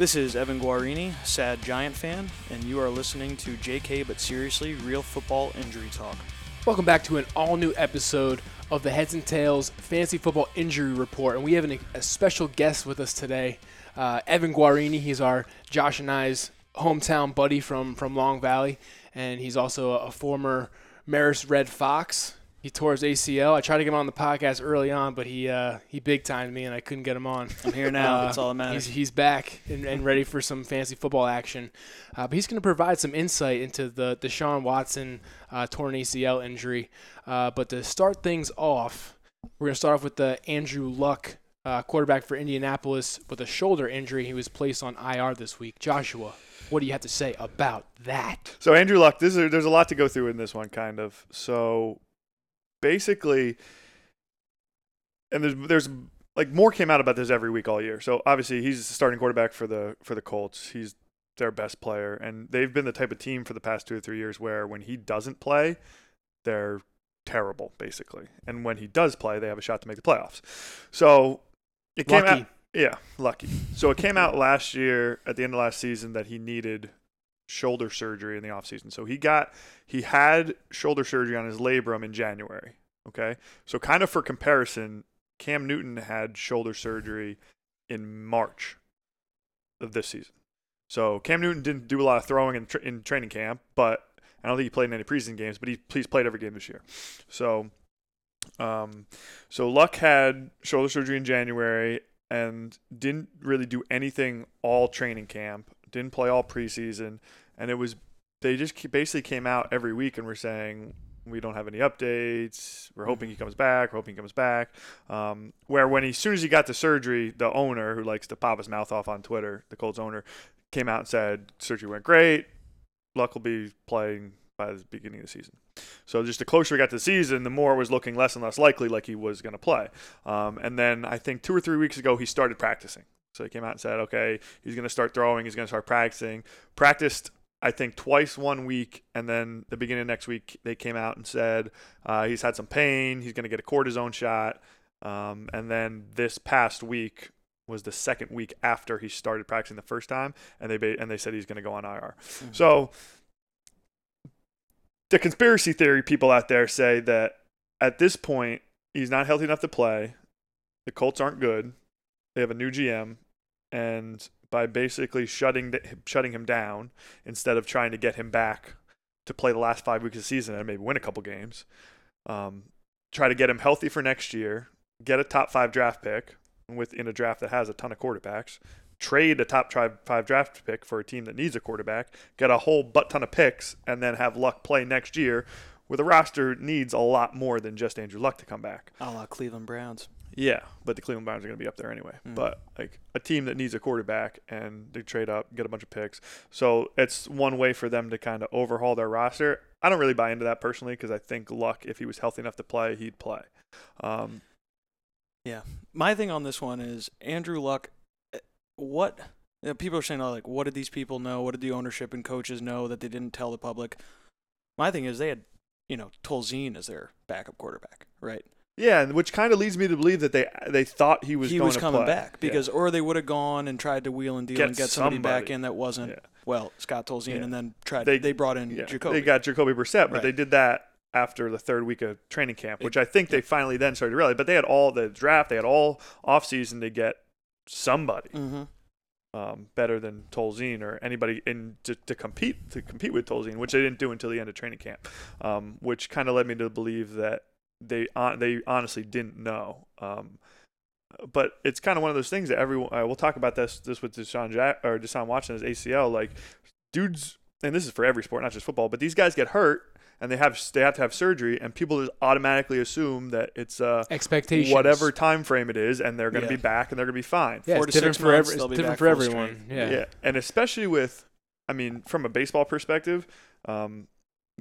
This is Evan Guarini, sad Giant fan, and you are listening to JK But Seriously Real Football Injury Talk. Welcome back to an all new episode of the Heads and Tails Fantasy Football Injury Report. And we have an, a special guest with us today, uh, Evan Guarini. He's our Josh and I's hometown buddy from, from Long Valley, and he's also a, a former Marist Red Fox. He tore his ACL. I tried to get him on the podcast early on, but he uh, he big timed me and I couldn't get him on. I'm here now. Uh, That's all that matters. He's, he's back and, and ready for some fancy football action. Uh, but he's going to provide some insight into the Deshaun Watson uh, torn ACL injury. Uh, but to start things off, we're going to start off with the Andrew Luck, uh, quarterback for Indianapolis, with a shoulder injury. He was placed on IR this week. Joshua, what do you have to say about that? So Andrew Luck, this is, there's a lot to go through in this one, kind of. So basically, and there's there's like more came out about this every week all year. So obviously he's the starting quarterback for the for the Colts. He's their best player, and they've been the type of team for the past two or three years where when he doesn't play, they're terrible basically, and when he does play, they have a shot to make the playoffs. So it came Lucky. out. Yeah, lucky. So it came out last year at the end of last season that he needed shoulder surgery in the offseason. So he got he had shoulder surgery on his labrum in January. Okay. So kind of for comparison, Cam Newton had shoulder surgery in March of this season. So Cam Newton didn't do a lot of throwing in, tra- in training camp, but I don't think he played in any preseason games, but he he's played every game this year. So um so Luck had shoulder surgery in January and didn't really do anything all training camp, didn't play all preseason, and it was they just basically came out every week and were saying we don't have any updates. We're hoping he comes back. We're hoping he comes back. Um, where when he, as soon as he got the surgery, the owner who likes to pop his mouth off on Twitter, the Colts owner, came out and said surgery went great. Luck will be playing by the beginning of the season. So just the closer we got to the season, the more it was looking less and less likely like he was going to play. Um, and then I think two or three weeks ago he started practicing. So he came out and said, okay, he's going to start throwing. He's going to start practicing. Practiced, I think, twice one week, and then the beginning of next week they came out and said uh, he's had some pain. He's going to get a cortisone shot. Um, and then this past week was the second week after he started practicing the first time, and they ba- and they said he's going to go on IR. So the conspiracy theory people out there say that at this point he's not healthy enough to play. The Colts aren't good. They have a new GM, and by basically shutting shutting him down instead of trying to get him back to play the last five weeks of the season and maybe win a couple games, um, try to get him healthy for next year, get a top five draft pick within a draft that has a ton of quarterbacks, trade a top five draft pick for a team that needs a quarterback, get a whole butt ton of picks, and then have Luck play next year, where the roster needs a lot more than just Andrew Luck to come back. A la Cleveland Browns. Yeah, but the Cleveland Browns are going to be up there anyway. Mm. But like a team that needs a quarterback and they trade up, get a bunch of picks. So it's one way for them to kind of overhaul their roster. I don't really buy into that personally because I think Luck, if he was healthy enough to play, he'd play. Um, Yeah. My thing on this one is Andrew Luck. eh, What you know, people are saying, like, what did these people know? What did the ownership and coaches know that they didn't tell the public? My thing is they had, you know, Tolzien as their backup quarterback, right? Yeah, which kind of leads me to believe that they they thought he was he going was to coming play. back Yeah. because, or they would have gone and tried to wheel and deal Get and get somebody, back in that wasn't Yeah. well Scott Tolzien, Yeah. and then tried. They- They, brought in Yeah, Jacoby. They got Jacoby Brissett, but Right. they did that after the third week of training camp, It- which I think they finally then started to realize. But they had all the draft, they had all offseason to get somebody hmm um, better than Tolzien or anybody in to, to compete to compete with Tolzien, which they didn't do until the end of training camp, um, which kind of led me to believe that they hon- they honestly didn't know. Um, but it's kind of one of those things that everyone uh, we'll talk about this this with Deshaun Jack or Deshaun Watson his ACL like dudes and this is for every sport not just football but these guys get hurt and they have they have to have surgery and people just automatically assume that it's uh Expectations. whatever time frame it is and they're going to Yeah. be back and they're going to be fine Yeah, Four it's to different six for, months, every, it's be different back for everyone. Yeah. yeah, and especially with, I mean, from a baseball perspective, um,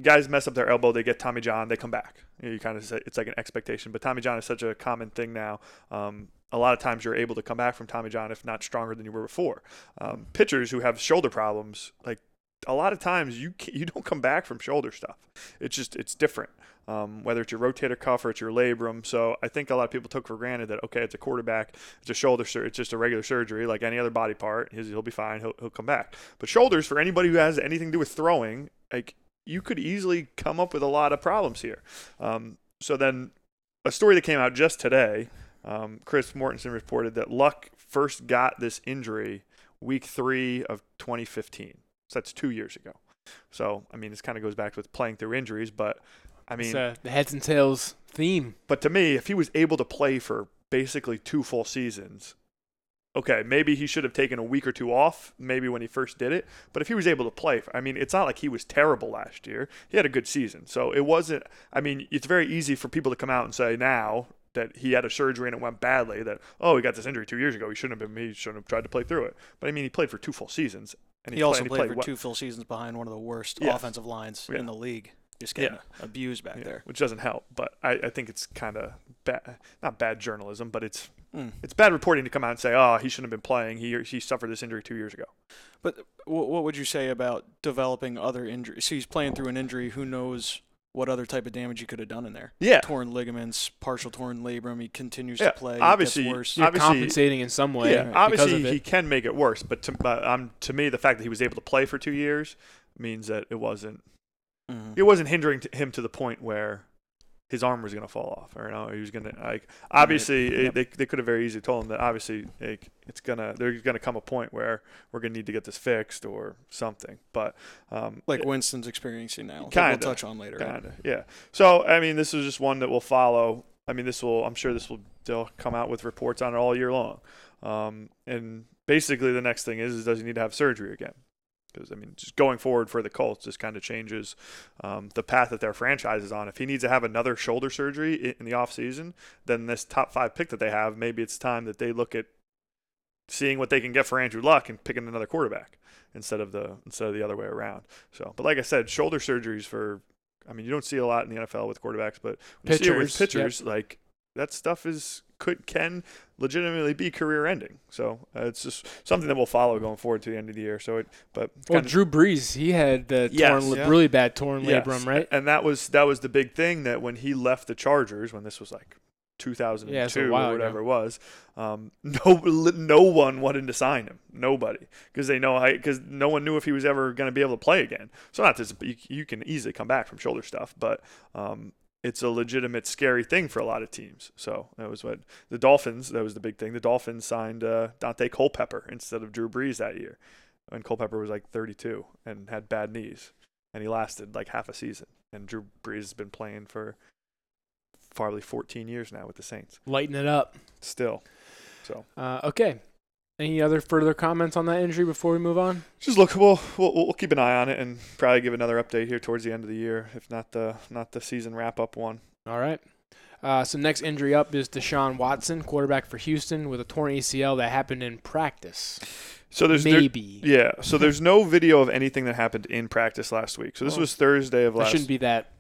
guys mess up their elbow, they get Tommy John, they come back. You, kind of say it's like an expectation, but Tommy John is such a common thing now. Um, a lot of times you're able to come back from Tommy John if not stronger than you were before. Um, pitchers who have shoulder problems, like a lot of times you you don't come back from shoulder stuff. It's just it's different. Um, whether it's your rotator cuff or it's your labrum. So I think a lot of people took for granted that okay, it's a quarterback, it's a shoulder, sur- it's just a regular surgery like any other body part. He'll be fine. He'll he'll come back. But shoulders for anybody who has anything to do with throwing, like you could easily come up with a lot of problems here. Um, so then a story that came out just today, um, Chris Mortensen reported that Luck first got this injury week three of 2015. So that's two years ago. So I mean, this kind of goes back with playing through injuries, but I mean, it's uh, the heads and tails theme. but to me, if he was able to play for basically two full seasons, okay, maybe he should have taken a week or two off, maybe when he first did it. But if he was able to play, I mean, it's not like he was terrible last year. He had a good season. So it wasn't, I mean, it's very easy for people to come out and say now that he had a surgery and it went badly that, oh, he got this injury two years ago. He shouldn't have been, he shouldn't have tried to play through it. But I mean, he played for two full seasons. And He also and played for well. two full seasons behind one of the worst Yeah. offensive lines Yeah. in the league. Just getting abused back Yeah, there. which doesn't help. But I, I think it's kind of bad, not bad journalism, but it's Mm. it's bad reporting to come out and say, oh, he shouldn't have been playing. He he suffered this injury two years ago. But what, what would you say about developing other injuries? So he's playing through an injury. Who knows what other type of damage he could have done in there? Yeah, Torn ligaments, partial torn labrum. He continues Yeah, to play. it obviously- gets worse. You're Obviously- compensating in some way yeah. because Obviously, of it. he can make it worse. But to but, um, to me, the fact that he was able to play for two years means that it wasn't Mhm. it wasn't hindering to him to the point where his arm was going to fall off or you know he was going to like obviously it- Yep. they, they could have very easily told him that obviously like, it's gonna there's gonna come a point where we're gonna need to get this fixed or something but um Like Winston's experiencing now. Kinda, we'll touch on later. kind of yeah so i mean this is just one that will follow i mean this will i'm sure this will they'll come out with reports on it all year long um and basically the next thing is, is does he need to have surgery again because I mean, just going forward for the Colts, just kind of changes um, the path that their franchise is on. If he needs to have another shoulder surgery in the offseason, then this top five pick that they have, maybe it's time that they look at seeing what they can get for Andrew Luck and picking another quarterback instead of the instead of the other way around. So, but like I said, shoulder surgeries for, I mean, you don't see a lot in the NFL with quarterbacks, but when you see it with Pitchers, yep. pitchers, like that stuff is could can legitimately be career ending. So uh, it's just something that we'll follow going forward to the end of the year. So it, but well, Drew Brees, he had the Yes, torn, li- yeah. really bad torn Yes, labrum, right? And that was that was the big thing that when he left the Chargers, when this was like 2002 Yeah, it's or while whatever it was, um, no no one wanted to sign him, nobody, because they know I because no one knew if he was ever going to be able to play again. So not this, you, you can easily come back from shoulder stuff, but um, it's a legitimate scary thing for a lot of teams. So that was what the Dolphins. That was the big thing. The Dolphins signed uh, Daunte Culpepper instead of Drew Brees that year, and Culpepper was like 32 and had bad knees, and he lasted like half a season. And Drew Brees has been playing for probably 14 years now with the Saints. Lighten it up. Still, so Uh, okay. Any other further comments on that injury before we move on? just look. We'll, we'll we'll keep an eye on it and probably give another update here towards the end of the year, if not the not the season wrap up one. All right. Uh, so next injury up is Deshaun Watson, quarterback for Houston, with a torn ACL that happened in practice. So there's there- Maybe. yeah. So there's no video of anything that happened in practice last week. So this Well, was Thursday of last. last. shouldn't be that.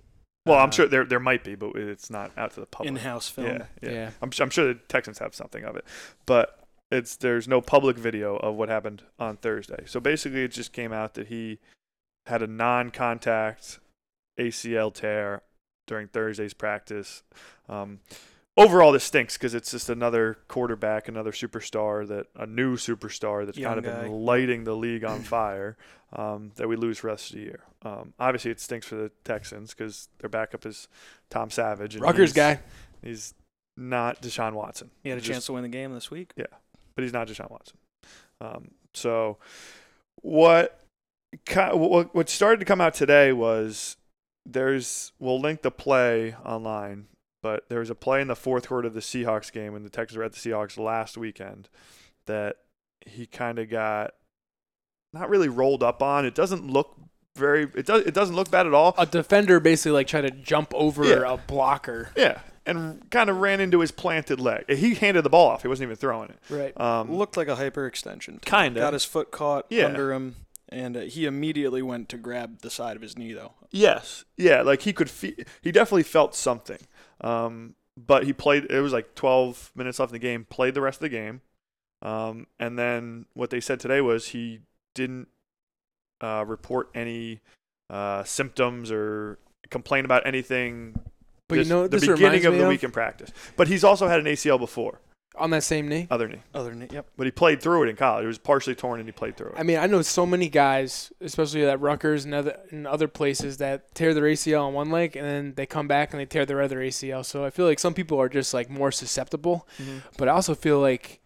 well, I'm uh, sure there there might be, but it's not out to the public. In-house film. Yeah, yeah. Yeah. I'm I'm sure the Texans have something of it, but it's there's no public video of what happened on Thursday. So basically, it just came out that he had a non-contact ACL tear during Thursday's practice. Um, overall, this stinks because it's just another quarterback, another superstar that a new superstar that's Young kind of guy. been lighting the league on fire. Um, that we lose for the rest of the year. Um, obviously, it stinks for the Texans because their backup is Tom Savage. and Rutgers he's- guy. He's not Deshaun Watson. He had a chance to win the game this week. But he's not Deshaun Watson. Um, so what what what started to come out today was there's we'll link the play online, but there was a play in the fourth quarter of the Seahawks game when the Texans were at the Seahawks last weekend that he kind of got not really rolled up on. It doesn't look very it does it doesn't look bad at all. A defender basically like tried to jump over Yeah. a blocker. Yeah, and kind of ran into his planted leg. He handed the ball off. He wasn't even throwing it. Right. Um, Looked like a hyperextension. to. Kinda. Got his foot caught Yeah. under him, and uh, he immediately went to grab the side of his knee, though. Yes. Yeah, like he could fe- he definitely felt something. Um, but he played it was like 12 minutes left in the game, played the rest of the game. Um, and then what they said today was he didn't uh, report any uh, symptoms or complain about anything. But you this- know, the beginning of me the of- week in practice. But he's also had an ACL before, on that same knee. other knee. Other knee, yep. But he played through it in college. It was partially torn, and he played through it. I mean, I know so many guys, especially at Rutgers and other and other places, that tear their ACL on one leg and then they come back and they tear their other ACL. So I feel like some people are just like more susceptible. Mhm. But I also feel like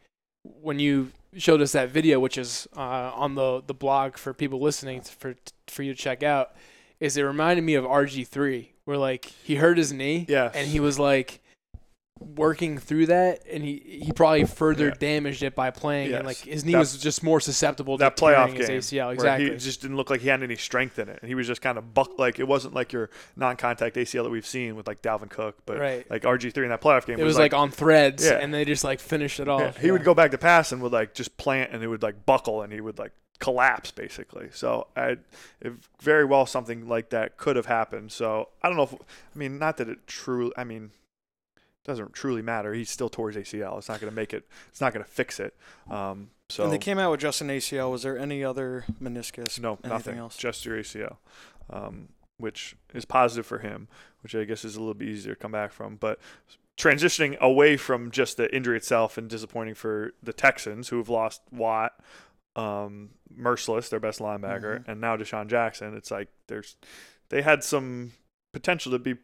when you showed us that video, which is uh, on the the blog for people listening for for you to check out, is it reminded me of RG three, where like he hurt his knee, Yeah. and he was like working through that, and he he probably further Yeah. damaged it by playing, Yes. and like his knee That- was just more susceptible to that playoff his game ACL. where Exactly. he just didn't look like he had any strength in it, and he was just kind of buck like it wasn't like your non-contact ACL that we've seen with like Dalvin Cook, but Right. like RG three in that playoff game it was like, on threads, Yeah. and they just like finished it off. Yeah, he would go back to pass and would like just plant and it would like buckle and he would like collapse basically. So I, very well something like that could have happened. So I don't know if I mean not that it truly. I mean doesn't truly matter. He still tore his ACL. It's not going to make it. It's not going to fix it. Um, so And they came out with just an ACL. Was there any other meniscus? no, nothing. else? Just your ACL, um, which is positive for him, which I guess is a little bit easier to come back from. But transitioning away from just the injury itself and disappointing for the Texans, who have lost Watt, um, Mercilus, their best linebacker, Mhm. and now Deshaun Jackson. It's like there's they had some potential to be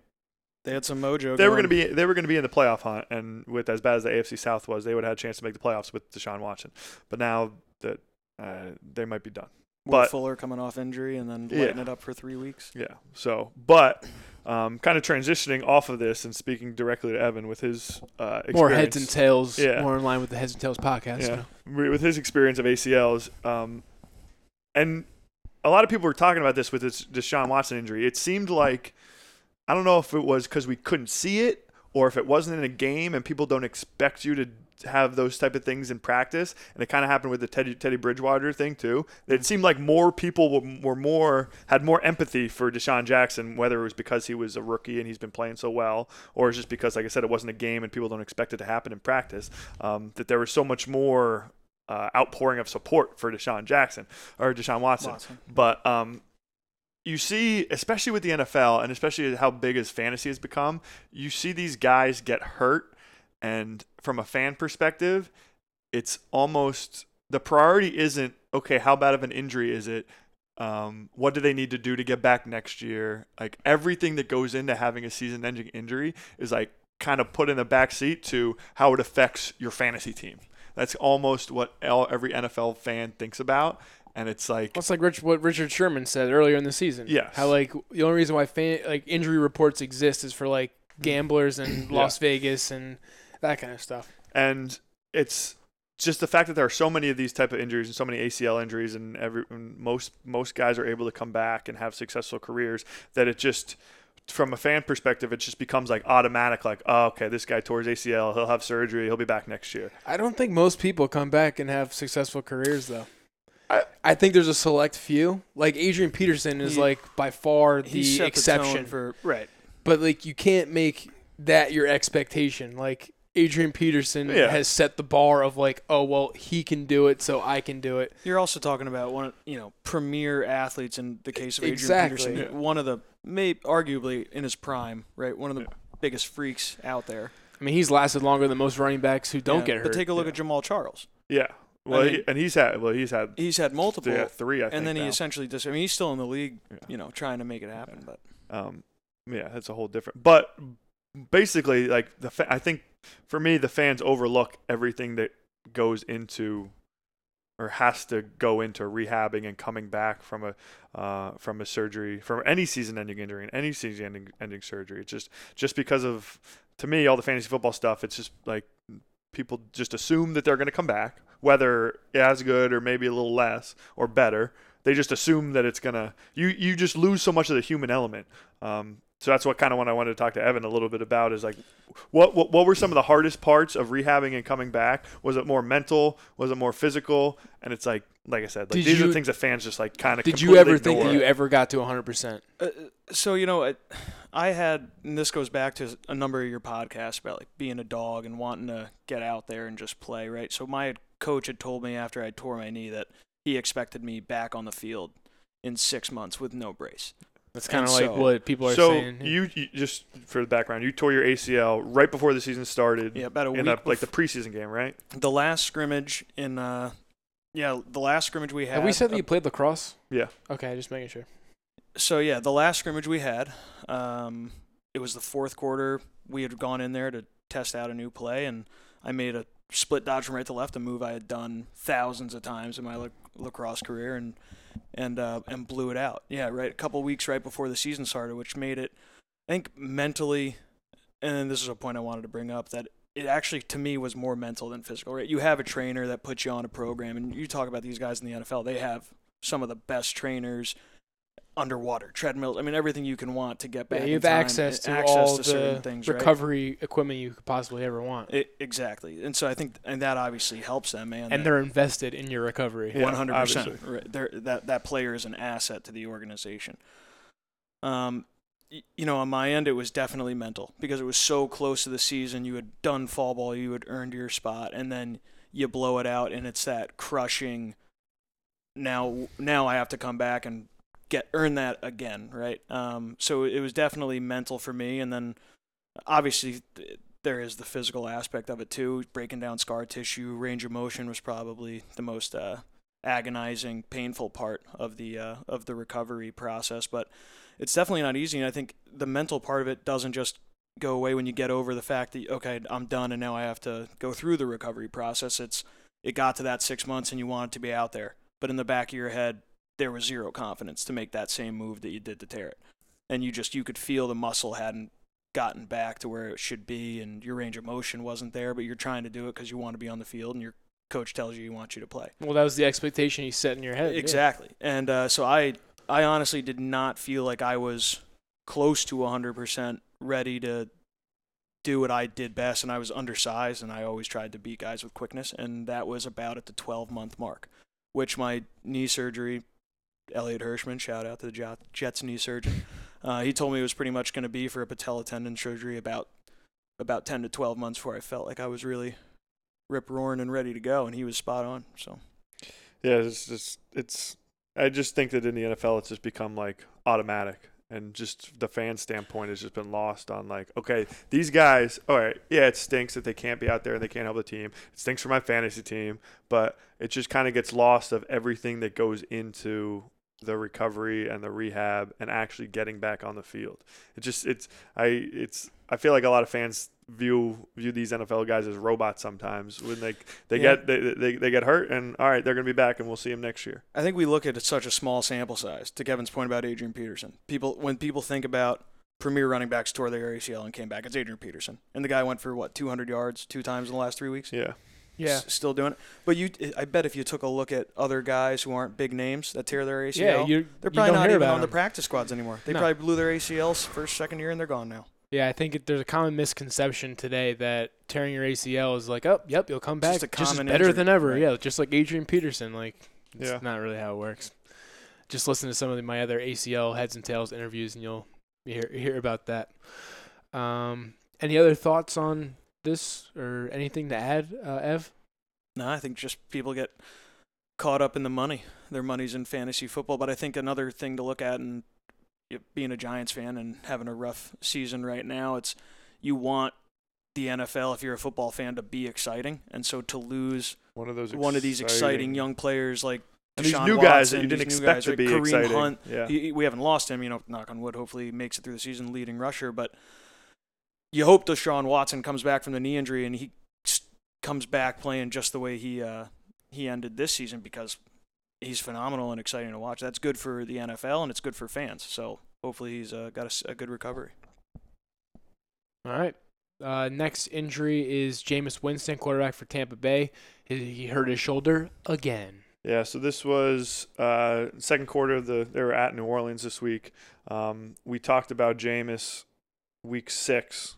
They had some mojo. they were going going to be they were going to be in the playoff hunt, and with as bad as the AFC South was, they would have had a chance to make the playoffs with Deshaun Watson. But now that uh, they might be done. Will but- Fuller coming off injury and then Yeah. lighting it up for three weeks. Yeah. So, but um, kind of transitioning off of this and speaking directly to Evan with his uh, experience, more heads and tails, Yeah. more in line with the heads and tails podcast. Yeah, with his experience of ACLs, um, and a lot of people were talking about this with this Deshaun Watson injury. It seemed like I don't know if it was because we couldn't see it or if it wasn't in a game and people don't expect you to have those type of things in practice. And it kind of happened with the Teddy Teddy Bridgewater thing too. It seemed like more people were, were more had more empathy for Deshaun Jackson, whether it was because he was a rookie and he's been playing so well, or it's just because, like I said, it wasn't a game and people don't expect it to happen in practice. Um, that there was so much more uh, outpouring of support for Deshaun Jackson or Deshaun Watson. Watson. But um, you see, especially with the NFL and especially how big as fantasy has become, you see these guys get hurt, and from a fan perspective, it's almost the priority isn't okay. How bad of an injury is it? Um, what do they need to do to get back next year? Like everything that goes into having a season-ending injury is like kind of put in the back seat to how it affects your fantasy team. That's almost what every NFL fan thinks about, and it's like Well, it's like Rich, what Richard Sherman said earlier in the season. Yeah, How like the only reason why fan, like injury reports exist is for like gamblers in. Las Vegas and that kind of stuff. and it's just the fact that there are so many of these type of injuries and so many ACL injuries and every and most most guys are able to come back and have successful careers that it just from a fan perspective it just becomes like automatic like oh okay this guy tore his ACL he'll have surgery he'll be back next year I don't think most people come back and have successful careers though. I- I think there's a select few. Like Adrian Peterson is He- like by far the exception. the for right. but like you can't make that your expectation. Like Adrian Peterson Yeah. has set the bar of like, oh well, he can do it, so I can do it. You're also talking about one, of you know, premier athletes in the case of Adrian Exactly. Peterson, Yeah. one of the, may arguably in his prime, right? One of the Yeah. biggest freaks out there. I mean, he's lasted longer than most running backs who don't Yeah, get hurt. But take a look yeah. at Jamaal Charles. yeah well mean- he, and he's had well he's had He's had multiple, yeah, three I think and then he now. essentially just. I mean, he's still in the league, Yeah. you know, trying to make it happen. But um, yeah, that's a whole different. But basically, like the fa- I think for me, the fans overlook everything that goes into or has to go into rehabbing and coming back from a uh, from a surgery from any season-ending injury and any season-ending ending surgery. It's just just because of to me all the fantasy football stuff. It's just like people just assume that they're going to come back, whether as good or maybe a little less or better. They just assume that it's gonna. You you just lose so much of the human element. Um, so that's what kind of what I wanted to talk to Evan a little bit about is like, what, what what were some of the hardest parts of rehabbing and coming back? Was it more mental? Was it more physical? And it's like like I said, like Did these are things that fans just like kind of. Did you ever think that you ever got to 100%? uh, so you know, I, I had, and this goes back to a number of your podcasts about like being a dog and wanting to get out there and just play, right? So my coach had told me after I tore my knee that he expected me back on the field in six months with no brace. That's kind of like so- what people are so saying. you, you just for the background, you tore your ACL right before the season started. Yeah, about a in week. a, like the preseason game, right? the last scrimmage in uh, yeah, the last scrimmage we had. Have we said that uh, you played lacrosse? Yeah. Okay, just making sure. so yeah, the last scrimmage we had, um, it was the fourth quarter. We had gone in there to test out a new play, and I made a split dodge from right to left, a move I had done thousands of times in my lac- lacrosse career, and and uh, and blew it out. Yeah, right. A couple weeks right before the season started, which made it, I think, mentally. And this is a point I wanted to bring up that it actually to me was more mental than physical. Right? You have a trainer that puts you on a program, and you talk about these guys in the NFL. They have some of the best trainers underwater treadmills. I mean, everything you can want to get back. Yeah, you have time, access to access all to certain the things, right? recovery equipment you could possibly ever want, I- exactly, and so I think, and that obviously helps them, man. and they're invested in your recovery. One hundred percent. obviously. Right, they're- that that player is an asset to the organization. Um, you know, on my end, it was definitely mental because it was so close to the season. You had done fall ball, you had earned your spot, and then you blow it out, and it's that crushing. Now, now I have to come back and get earn that again, right? Um, so it was definitely mental for me, and then obviously there is the physical aspect of it too. Breaking down scar tissue, range of motion was probably the most uh, agonizing, painful part of the uh, of the recovery process. But it's definitely not easy, and I think the mental part of it doesn't just go away when you get over the fact that okay, I'm done, and now I have to go through the recovery process. It's it got to that six months, and you want it to be out there, but in the back of your head, there was zero confidence to make that same move that you did to tear it, and you just you could feel the muscle hadn't gotten back to where it should be and your range of motion wasn't there but you're trying to do it because you want to be on the field and your coach tells you he wants you to play Well, that was the expectation you set in your head. yeah. exactly and uh, so i i honestly did not feel like i was close to 100% ready to do what i did best and i was undersized and i always tried to beat guys with quickness and that was about at the 12 month mark which my knee surgery elliott hershman shout out to the jets knee surgeon uh, he told me it was pretty much going to be for a patella tendon surgery about about 10 to 12 months before I felt like I was really rip roaring and ready to go, and he was spot on. So Yeah, it's just it's. I just think that in the NFL, it's just become like automatic, and just the fan standpoint has just been lost on like, okay, these guys. All right, yeah, it stinks that they can't be out there and they can't help the team. It stinks for my fantasy team, but it just kind of gets lost of everything that goes into the recovery and the rehab and actually getting back on the field. It just it's I it's I feel like a lot of fans view view these NFL guys as robots sometimes when they they Yeah. get they, they they get hurt and all right they're going to be back and we'll see them next year. I think we look at such a small sample size. To Kevin's point about Adrian Peterson, people when people think about premier running backs tore their ACL and came back, it's Adrian Peterson, and the guy went for what 200 yards two times in the last three weeks. Yeah. Yeah. S- still doing it. But you, I bet if you took a look at other guys who aren't big names that tear their ACL, Yeah, you, they're probably don't even about on the practice squads anymore. They No. probably blew their ACLs first, second year, and they're gone now. Yeah, I think it, there's a common misconception today that tearing your ACL is like, oh, yep, you'll come back Just a just, better injury, than ever. right. Yeah, just like Adrian Peterson. Like, it's Yeah. not really how it works. Just listen to some of the, my other ACL heads and tails interviews, and you'll hear hear about that. Um, any other thoughts on this or anything to add, uh, Ev? No, I think just people get caught up in the money. Their money's in fantasy football. But I think another thing to look at, and being a Giants fan and having a rough season right now, it's you want the NFL, if you're a football fan, to be exciting. And so to lose One of those one of these exciting young players like and these Deshaun new guys that you didn't expect guys, to right? be Kareem exciting. Hunt, yeah. he, he- we haven't lost him, you know, knock on wood. Hopefully he makes it through the season leading rusher. But you hope Deshaun Watson comes back from the knee injury and he comes back playing just the way he uh, he ended this season because he's phenomenal and exciting to watch. That's good for the NFL and it's good for fans. So hopefully he's uh, got a good recovery. All right. Uh, next injury is Jameis Winston, quarterback for Tampa Bay. He, he hurt his shoulder again. Yeah, so this was uh, second quarter of the they were at New Orleans this week. Um, we talked about Jameis week six,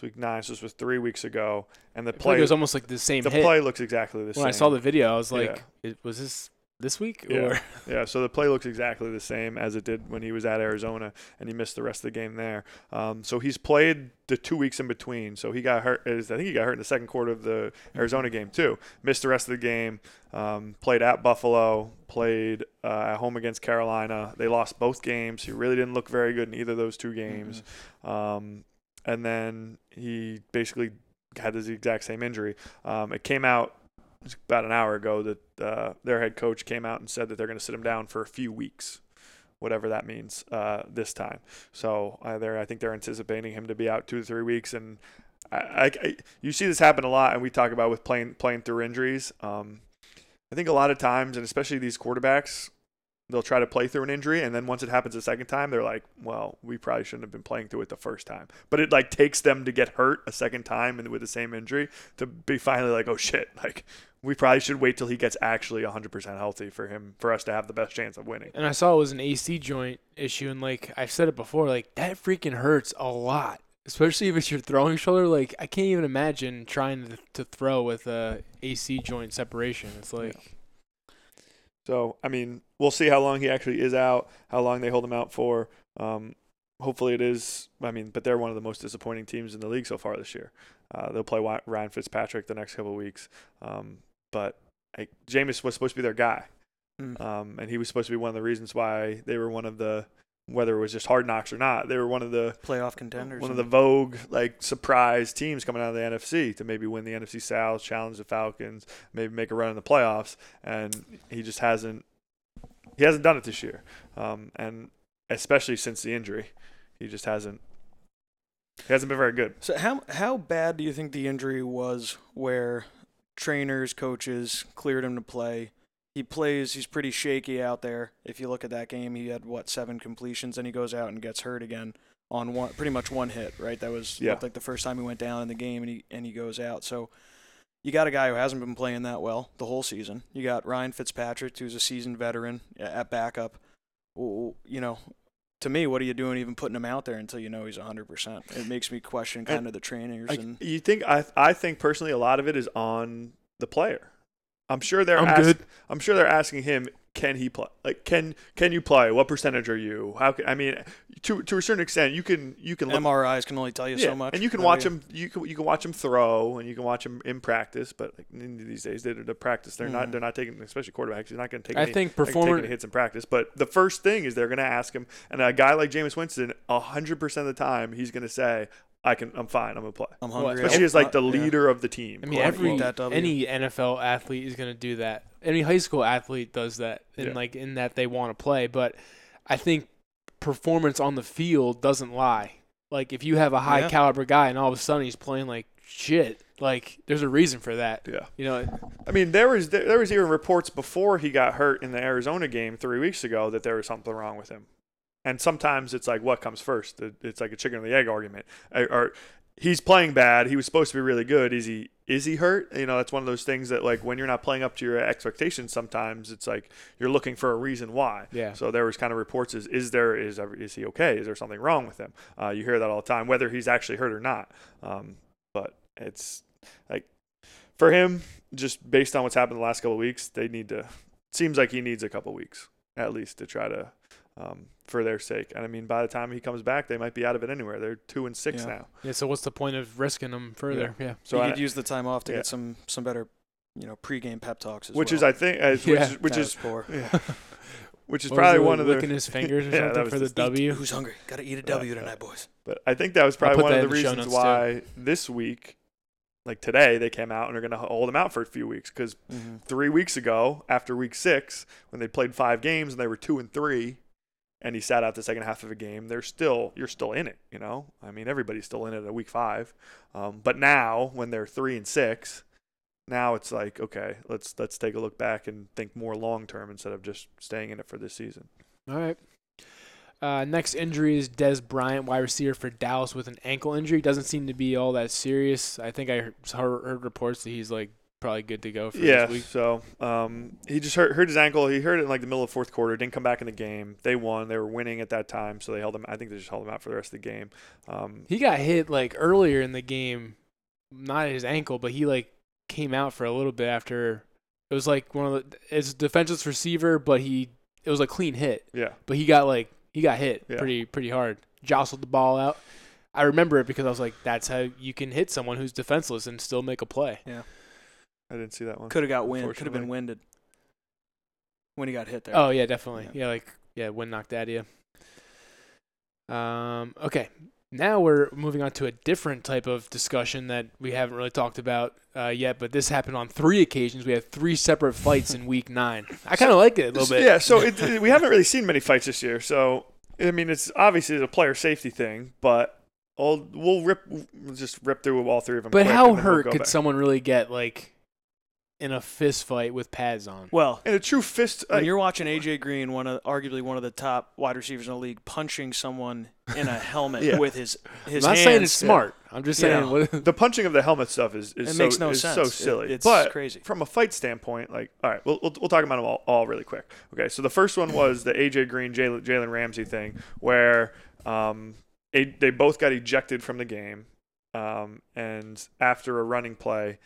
it's week nine, so this was three weeks ago, and the like play it was almost like the same the hit. play looks exactly the when same. When I saw the video, I was like, Yeah. it, "Was this this week? Yeah. Or Yeah, so the play looks exactly the same as it did when he was at Arizona, and he missed the rest of the game there. Um, so he's played the two weeks in between. So he got hurt. Is I think he got hurt in the second quarter of the Arizona game too. Missed the rest of the game. Um, played at Buffalo. Played uh, at home against Carolina. They lost both games. He really didn't look very good in either of those two games. Um, and then he basically had this exact same injury. Um, it came out about an hour ago that uh, their head coach came out and said that they're going to sit him down for a few weeks, whatever that means uh, this time. So uh, they're, I think they're anticipating him to be out two to three weeks. And I, I, I- you see this happen a lot, and we talk about with playing playing through injuries. Um, I think a lot of times, and especially these quarterbacks, they'll try to play through an injury, and then once it happens a second time, they're like, "Well, we probably shouldn't have been playing through it the first time." But it like takes them to get hurt a second time and with the same injury to be finally like, "Oh shit!" Like we probably should wait till he gets actually 100% healthy for him for us to have the best chance of winning. and I saw it was an AC joint issue, and like I've said it before, like that freaking hurts a lot, especially if it's your throwing shoulder. Like I can't even imagine trying to, to throw with a AC joint separation. It's like So, I mean, we'll see how long he actually is out, how long they hold him out for. Um, hopefully it is. I mean, but they're one of the most disappointing teams in the league so far this year. Uh, they'll play Ryan Fitzpatrick the next couple of weeks. Um, but like, Jameis was supposed to be their guy. Mm. Um, and he was supposed to be one of the reasons why they were one of the, whether it was just hard knocks or not, they were one of the Playoff contenders. one of the Vogue like surprise teams coming out of the NFC to maybe win the NFC South, challenge the Falcons, maybe make a run in the playoffs, and he just hasn't he hasn't done it this year, um, and especially since the injury, he just hasn't he hasn't been very good. So how how bad do you think the injury was where trainers, coaches cleared him to play? He plays, he's pretty shaky out there. If you look at that game, he had what, seven completions and he goes out and gets hurt again on one pretty much one hit, right? That was Yeah. like the first time he went down in the game and he and he goes out. So you got a guy who hasn't been playing that well the whole season. You got Ryan Fitzpatrick, who's a seasoned veteran at backup. You know, to me, what are you doing even putting him out there until you know he's 100%? It makes me question kind of the trainers Like, and you think I I think personally a lot of it is on the player. I'm sure they're I'm ask- good. I'm sure they're asking him, can he play? Like, can can you play? What percentage are you? How can I mean, to to a certain extent, you can you can look MRIs can only tell you so much. and you can watch yeah. him. You can you can watch him throw, and you can watch him in practice. But like in these days, they're the practice. They're not. Mhm. They're not taking, especially quarterbacks. He's not going to take. I any, think like, performance. hits in practice. But the first thing is they're going to ask him, and a guy like Jameis Winston, hundred percent of the time, he's going to say, "I can. I'm fine. I'm going to play." I'm Well, hungry. Especially as like the Yeah. leader of the team. I mean, every that W. any NFL athlete is going to do that. Any high school athlete does that, in Yeah. like in that they want to play. But I think performance on the field doesn't lie. Like if you have a high Yeah. caliber guy and all of a sudden he's playing like shit, like there's a reason for that. Yeah. You know, I mean, there was there was even reports before he got hurt in the Arizona game three weeks ago that there was something wrong with him. And sometimes it's like what comes first. It's like a chicken or the egg argument. Or, he's playing bad. He was supposed to be really good. Is he is he hurt? You know, that's one of those things that like when you're not playing up to your expectations, sometimes it's like you're looking for a reason why. Yeah. So there was kind of reports: is is there is is he okay? Is there something wrong with him? Uh, you hear that all the time, whether he's actually hurt or not. Um, but it's like for him, just based on what's happened the last couple of weeks, they need to. Seems like he needs a couple weeks at least to try to, um, for their sake. And I mean, by the time he comes back, they might be out of it anywhere. They're two and six Yeah. now. yeah. So what's the point of risking them further? Yeah. So you I, could use the time off to yeah. get some some better, you know, pregame pep talks as which well. is I think as, Yeah. which is which That is poor. yeah, which is What probably it, one of the licking the. his fingers or Yeah, something for the the- W. Who's hungry? Got to eat a W Yeah, W yeah. tonight, boys. But I think that was probably one of the the reasons notes, too. why this week, like today, they came out and are going to hold him out for a few weeks because Mm-hmm. three weeks ago, after week six, when they played five games and they were two and three, and he sat out the second half of a game, they're still you're still in it. You know, I mean everybody's still in it at week five, um, but now when they're three and six, now it's like okay, let's let's take a look back and think more long term instead of just staying in it for this season. All right. Uh, next injury is Dez Bryant, wide receiver for Dallas, with an ankle injury. Doesn't seem to be all that serious. I think I heard, heard heard reports that he's like probably good to go for Yeah, this week. so um, he just hurt hurt his ankle. He hurt it in like the middle of fourth quarter. Didn't come back in the game. They won. They were winning at that time, so they held him. I think they just held him out for the rest of the game. Um, He got hit like earlier in the game, not his ankle, but he like came out for a little bit after It was like one of the it's defenseless receiver, but he it was a clean hit, Yeah. but he got like he got hit Yeah. pretty pretty hard, jostled the ball out. I remember it because I was like, that's how you can hit someone who's defenseless and still make a play. I didn't see that one. Could have got wind. Could have been winded when he got hit there. Oh yeah, definitely. Yeah. Yeah, like yeah, wind knocked out of you. Um. Okay. Now we're moving on to a different type of discussion that we haven't really talked about uh, yet, but this happened on three occasions. We had three separate fights in week nine. I kind of like it a little bit. Yeah, so it, it- we haven't really seen many fights this year. So I mean, it's obviously a player safety thing, but I'll, we'll rip, we'll just rip through all three of them. But quick, how and then we'll hurt could back. someone really get, like, in a fist fight with pads on? Well, in a true fist? when like, you're watching AJ Green, one of arguably one of the top wide receivers in the league, punching someone in a helmet Yeah. with his his I'm not hands. saying it's smart. I'm just You saying. know. the punching of the helmet stuff is, is It so, makes no is sense. so It- silly. it's but crazy. from a fight standpoint, like, all right, we'll, we'll, we'll talk about them all, all really quick. Okay, so the first one was the AJ Green, Jalen Jalen Ramsey thing, where um, a, they both got ejected from the game, um, and after a running play,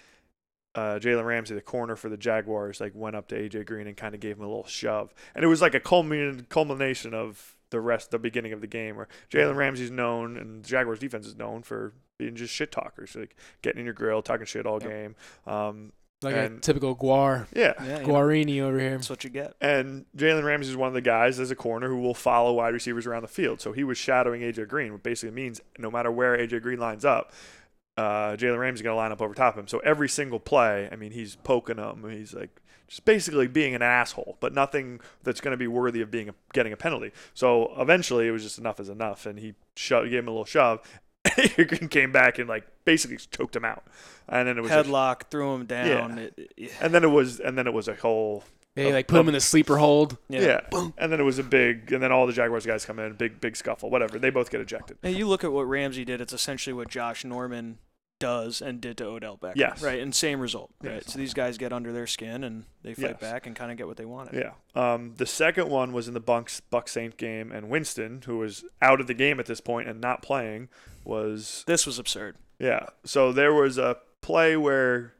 uh, Jalen Ramsey, the corner for the Jaguars, like went up to AJ Green and kind of gave him a little shove, and it was like a culmin- culmination of the rest, the beginning of the game, where Jalen Ramsey's known and the Jaguars defense is known for being just shit talkers, like getting in your grill, talking shit all Yep. game. Um, like a typical Guar. yeah. Yeah, you know, Guarini over here. that's what you get. And Jalen Ramsey is one of the guys as a corner who will follow wide receivers around the field. So he was shadowing AJ Green, which basically means no matter where AJ Green lines up, uh, Jalen Ramsey's going to line up over top of him. So every single play, I mean, he's poking him. He's like just basically being an asshole, but nothing that's going to be worthy of being a, getting a penalty. So eventually, it was just enough is enough, and he sho- gave him a little shove. Green came back and like basically choked him out, and then it was a- Headlock, threw him down. Yeah. It, it- and then it was and then it was a whole They like put him in the sleeper hold. Yeah. And then it was a big, and then all the Jaguars guys come in, big, big scuffle, whatever. They both get ejected. Hey, you look at what Ramsey did. It's essentially what Josh Norman does and did to Odell Beckham. Yes. Right, and same result. Right. Yes. So these guys get under their skin and they fight Yes. back and kind of get what they wanted. Yeah. Um, the second one was in the Bucs Buc Saint game, and Winston, who was out of the game at this point and not playing, was This was absurd. yeah. So there was a play where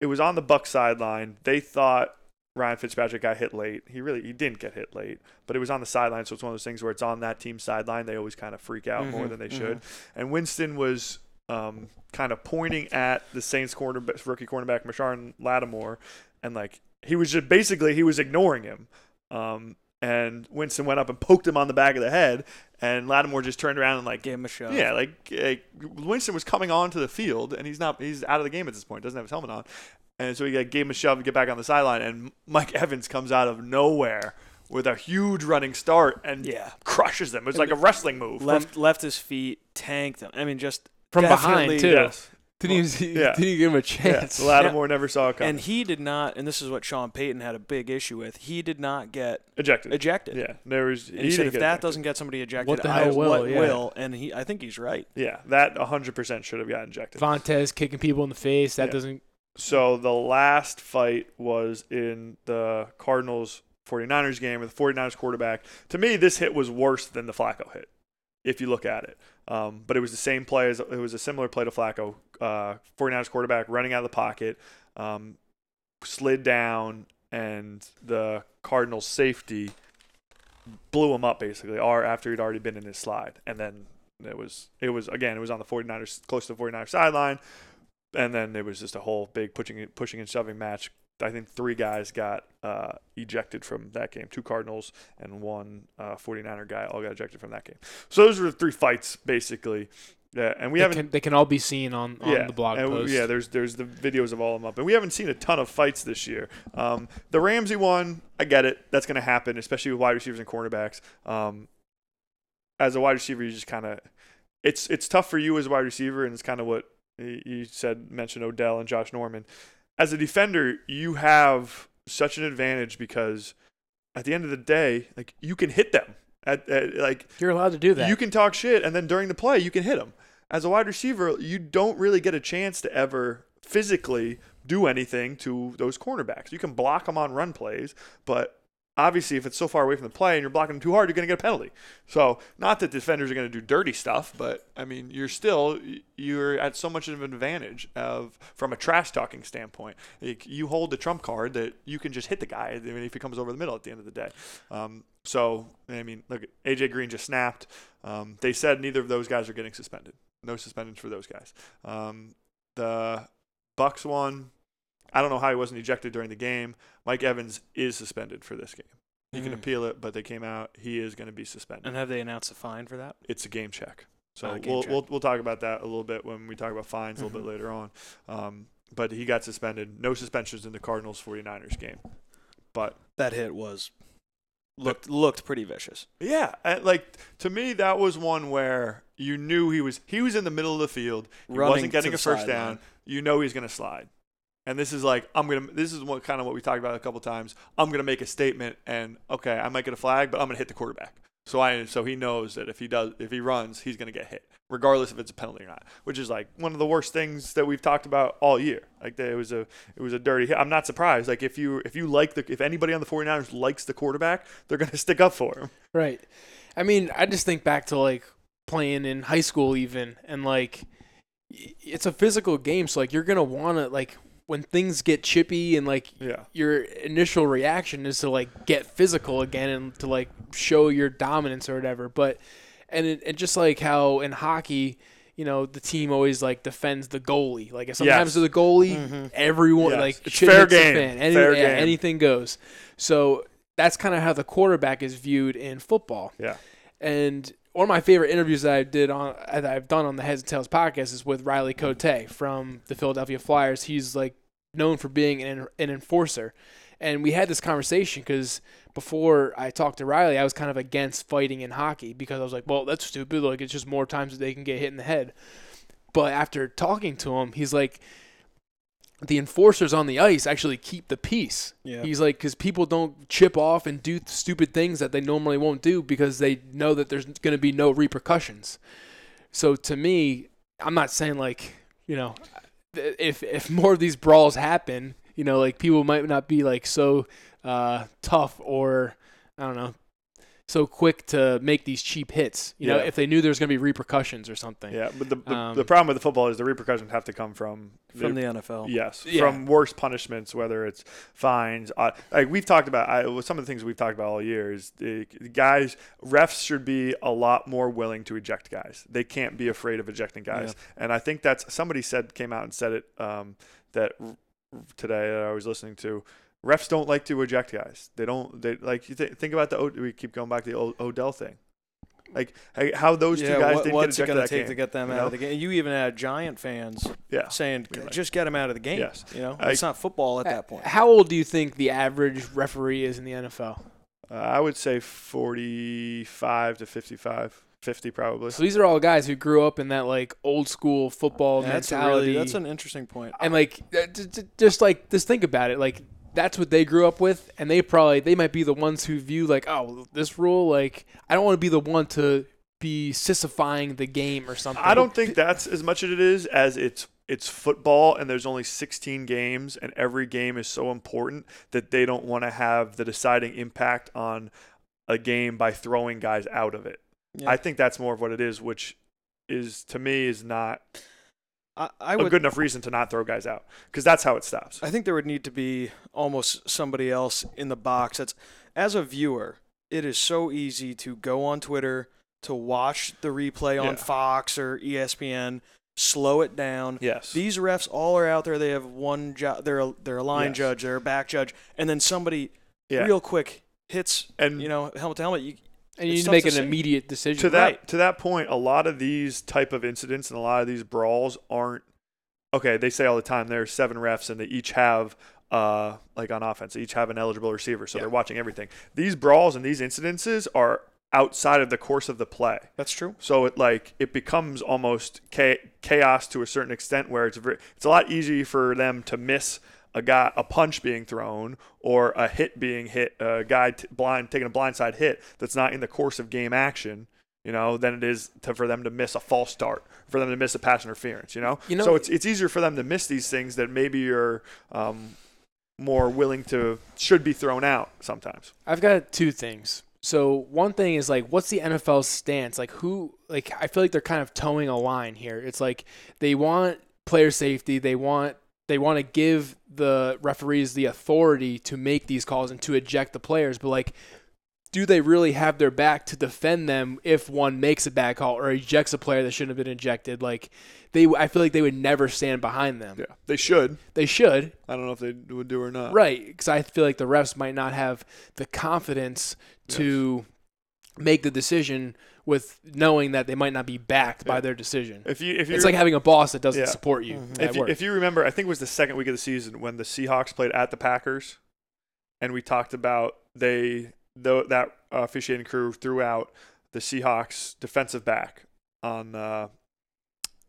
it was on the Buc sideline. They thought Ryan Fitzpatrick got hit late. He really he didn't get hit late, but it was on the sideline. So it's one of those things where it's on that team's sideline. They always kind of freak out more Mhm, than they mhm. should. And Winston was um, kind of pointing at the Saints corner rookie cornerback Marshon Lattimore, and like he was just basically he was ignoring him. Um, and Winston went up and poked him on the back of the head, and Lattimore just turned around and like Gave him a shove. yeah, like, like Winston was coming onto the field, and he's not. He's out of the game at this point. Doesn't have his helmet on, and so he like, gave him a shove to get back on the sideline. And Mike Evans comes out of nowhere with a huge running start and Yeah. crushes them. It's like a wrestling move. Left left his feet, tanked them. I mean, just From definitely- behind, too. yes, Didn't even, Yeah. didn't even give him a yeah. chance. Lattimore never saw it coming. And he did not, and this is what Sean Payton had a big issue with. He did not get ejected. ejected. Yeah, there was. And he, said if that ejected. doesn't get somebody ejected, What the I, will, what yeah. will? And he, I think he's right. yeah, that 100% should have got ejected. Vontaze kicking people in the face. That Yeah. doesn't. So the last fight was in the Cardinals 49ers game with the 49ers quarterback. To me, this hit was worse than the Flacco hit, if you look at it. Um, but it was the same play as it was a similar play to Flacco. Uh, 49ers quarterback running out of the pocket, um, slid down, and the Cardinals safety blew him up basically, or after he'd already been in his slide, and then it was it was again it was on the 49ers close to the 49ers sideline and then it was just a whole big pushing pushing and shoving match. I think three guys got uh, ejected from that game. Two Cardinals and one uh, 49er guy all got ejected from that game. So those were the three fights basically. Yeah, and we they, haven't. can, they can all be seen on, on yeah, the blog we- post. yeah. There's there's the videos of all of them up, and we haven't seen a ton of fights this year. Um, the Ramsey one, I get it. That's going to happen, especially with wide receivers and cornerbacks. Um, as a wide receiver, you just kind of it's it's tough for you as a wide receiver, and it's kind of what you said mentioned Odell and Josh Norman. As a defender, you have such an advantage because at the end of the day, like you can hit them. At, at like You're allowed to do that. you can talk shit, and then during the play, you can hit them. As a wide receiver, you don't really get a chance to ever physically do anything to those cornerbacks. You can block them on run plays, but obviously, if it's so far away from the play and you're blocking them too hard, you're going to get a penalty. So, not that defenders are going to do dirty stuff, but I mean, you're still you're at so much of an advantage of from a trash talking standpoint. Like, you hold the trump card that you can just hit the guy I mean, if he comes over the middle at the end of the day. Um, so, I mean, look, AJ Green just snapped. Um, they said neither of those guys are getting suspended. No suspensions for those guys. Um, the Bucs one. I don't know how he wasn't ejected during the game. Mike Evans is suspended for this game. He can Mhm. appeal it, but they came out. He is going to be suspended. And have they announced a fine for that? it's a game check. So Ah, game we'll, check. we'll we'll talk about that a little bit when we talk about fines a little bit later on. Um, but he got suspended. No suspensions in the Cardinals 49ers game. But That hit was looked looked pretty vicious. yeah, like to me that was one where you knew he was he was in the middle of the field. He Running wasn't getting a first down. You know he's going to slide. And this is like I'm gonna. This is what kind of what we talked about a couple times. I'm gonna make a statement, and okay, I might get a flag, but I'm gonna hit the quarterback. So I so he knows that if he does if he runs, he's gonna get hit, regardless if it's a penalty or not. Which is like one of the worst things that we've talked about all year. Like it was a it was a dirty hit. I'm not surprised. Like if you if you like the if anybody on the 49ers likes the quarterback, they're gonna stick up for him. Right. I mean, I just think back to like playing in high school even and like it's a physical game so like you're want to like when things get chippy and like Yeah. your initial reaction is to like get physical again and to like show your dominance or whatever but and it, and just like how in hockey you know the team always like defends the goalie like if something Yes. happens to the goalie Mhm. everyone Yes. like It's fair game. fan. Any- Fair yeah, game. anything goes so that's kind of how the quarterback is viewed in football Yeah. and one of my favorite interviews that I did on that I've done on the Heads and Tails podcast is with Riley Cote from the Philadelphia Flyers. He's like known for being an, an enforcer, and we had this conversation because before I talked to Riley, I was kind of against fighting in hockey because I was like, well, that's stupid. Like it's just more times that they can get hit in the head. But after talking to him, he's like, the enforcers on the ice actually keep the peace. Yeah. He's like, because people don't chip off and do stupid things that they normally won't do because they know that there's going to be no repercussions. So to me, I'm not saying like, you know, if if more of these brawls happen, you know, like people might not be like so uh, tough or I don't know, so quick to make these cheap hits. You know, if they knew there's going to be repercussions or something. Yeah. But the the, Um, the problem with the football is the repercussions have to come from From the NFL. Yes, Yeah. from worse punishments, whether it's fines. Uh, like we've talked about, I, some of the things we've talked about all year is the, the guys, refs should be a lot more willing to eject guys. They can't be afraid of ejecting guys, and I think that's somebody said came out and said it um, that r- today that I was listening to. Refs don't like to eject guys. They don't. They like you th- think about the. O- we keep going back to the o- Odell thing. Like how those yeah, two guys what- didn't what's get it ejected gonna take game. to get them you out know? of the game? You even had Giant fans Yeah. saying, You're "Just get them out of the game." Yes. You know, I- it's not football at that point. How old do you think the average referee is in the NFL? Uh, I would say 45 to 55, 50 probably. So these are all guys who grew up in that like old school football Yeah, that's a mentality. really that's an interesting point. and like uh, j- j- just like just think about it like that's what they grew up with and they probably they might be the ones who view like oh this rule like i don't want to be the one to be sissifying the game or something I don't think that's as much as it is as it's it's football and there's only 16 games and every game is so important that they don't want to have the deciding impact on a game by throwing guys out of it. Yeah. I think that's more of what it is, which is to me is not I, I a would good enough reason to not throw guys out because that's how it stops. I think there would need to be almost somebody else in the box. That's as a viewer, it is so easy to go on Twitter to watch the replay on Yeah. Fox or ESPN, slow it down. Yes. These refs all are out there. They have one job. They're a, they're a line Yes. judge. They're a back judge, and then somebody yeah. real quick hits and you know helmet to helmet. You, and you it's need to make an see. immediate decision to that Right. to that point, a lot of these type of incidents and a lot of these brawls aren't okay. They say all the time there are seven refs and they each have uh like on offense, they each have an eligible receiver, so Yeah. they're watching everything. These brawls and these incidences are outside of the course of the play. that's true. So it like it becomes almost chaos to a certain extent where it's very, it's a lot easier for them to miss a guy a punch being thrown or a hit being hit a guy t- blind taking a blindside hit that's not in the course of game action you know than it is to, for them to miss a false start for them to miss a pass interference you know, You know- so it's it's easier for them to miss these things that maybe you're um more willing to should be thrown out sometimes. I've got two things. So one thing is like, what's the NFL's stance? Like, who? Like, I feel like they're kind of towing a line here. It's like they want player safety. They want they want to give the referees the authority to make these calls and to eject the players. But like, do they really have their back to defend them if one makes a bad call or ejects a player that shouldn't have been ejected? Like, they I feel like they would never stand behind them. Yeah, they should. They should, I don't know if they would do or not. Right, because I feel like the refs might not have the confidence to make the decision with knowing that they might not be backed by their decision. If you if you It's like having a boss that doesn't Yeah. support you. Mhm. at if you, work. if you remember, I think it was the second week of the season when the Seahawks played at the Packers, and we talked about they though that uh, officiating crew threw out the Seahawks defensive back on uh,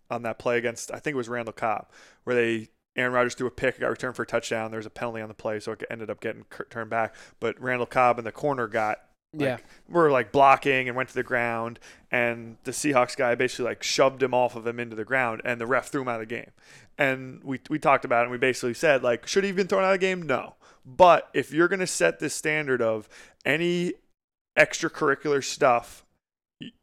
on that play against I think it was Randall Cobb, where they Aaron Rodgers threw a pick, got returned for a touchdown. There was a penalty on the play, so it ended up getting turned back. But Randall Cobb and the corner got yeah, We were like blocking and went to the ground and the Seahawks guy basically like shoved him off of him into the ground and the ref threw him out of the game. And we we talked about it and we basically said like should he have been thrown out of the game? No. But if you're going to set this standard of any extracurricular stuff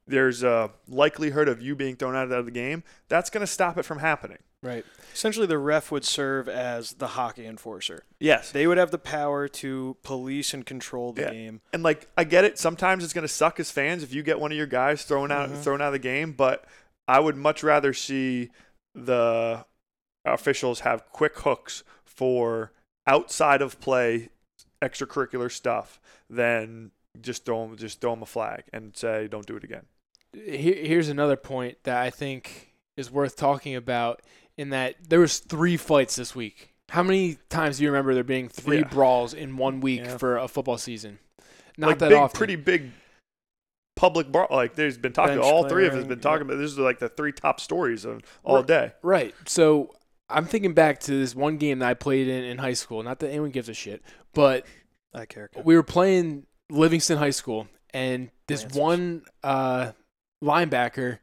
there's a likelihood of you being thrown out of the game, that's going to stop it from happening. right. Essentially, the ref would serve as the hockey enforcer. Yes. They would have the power to police and control the Yeah. game. And like I get it, sometimes it's going to suck as fans if you get one of your guys thrown out Mhm. thrown out of the game, but I would much rather see the officials have quick hooks for outside of play extracurricular stuff than just throw 'em- just throw 'em a flag and say don't do it again. Here, here's another point that I think is worth talking about. In that there was three fights this week. How many times do you remember there being three Yeah. brawls in one week Yeah. for a football season? Not like that big, often. pretty big public bar. Like there's been talking. Bench all three of us clearing, been talking about. This is like the three top stories of all Right. day. Right. So I'm thinking back to this one game that I played in in high school. Not that anyone gives a shit, but I care. we were playing Livingston High School, and this Lancers. one uh, linebacker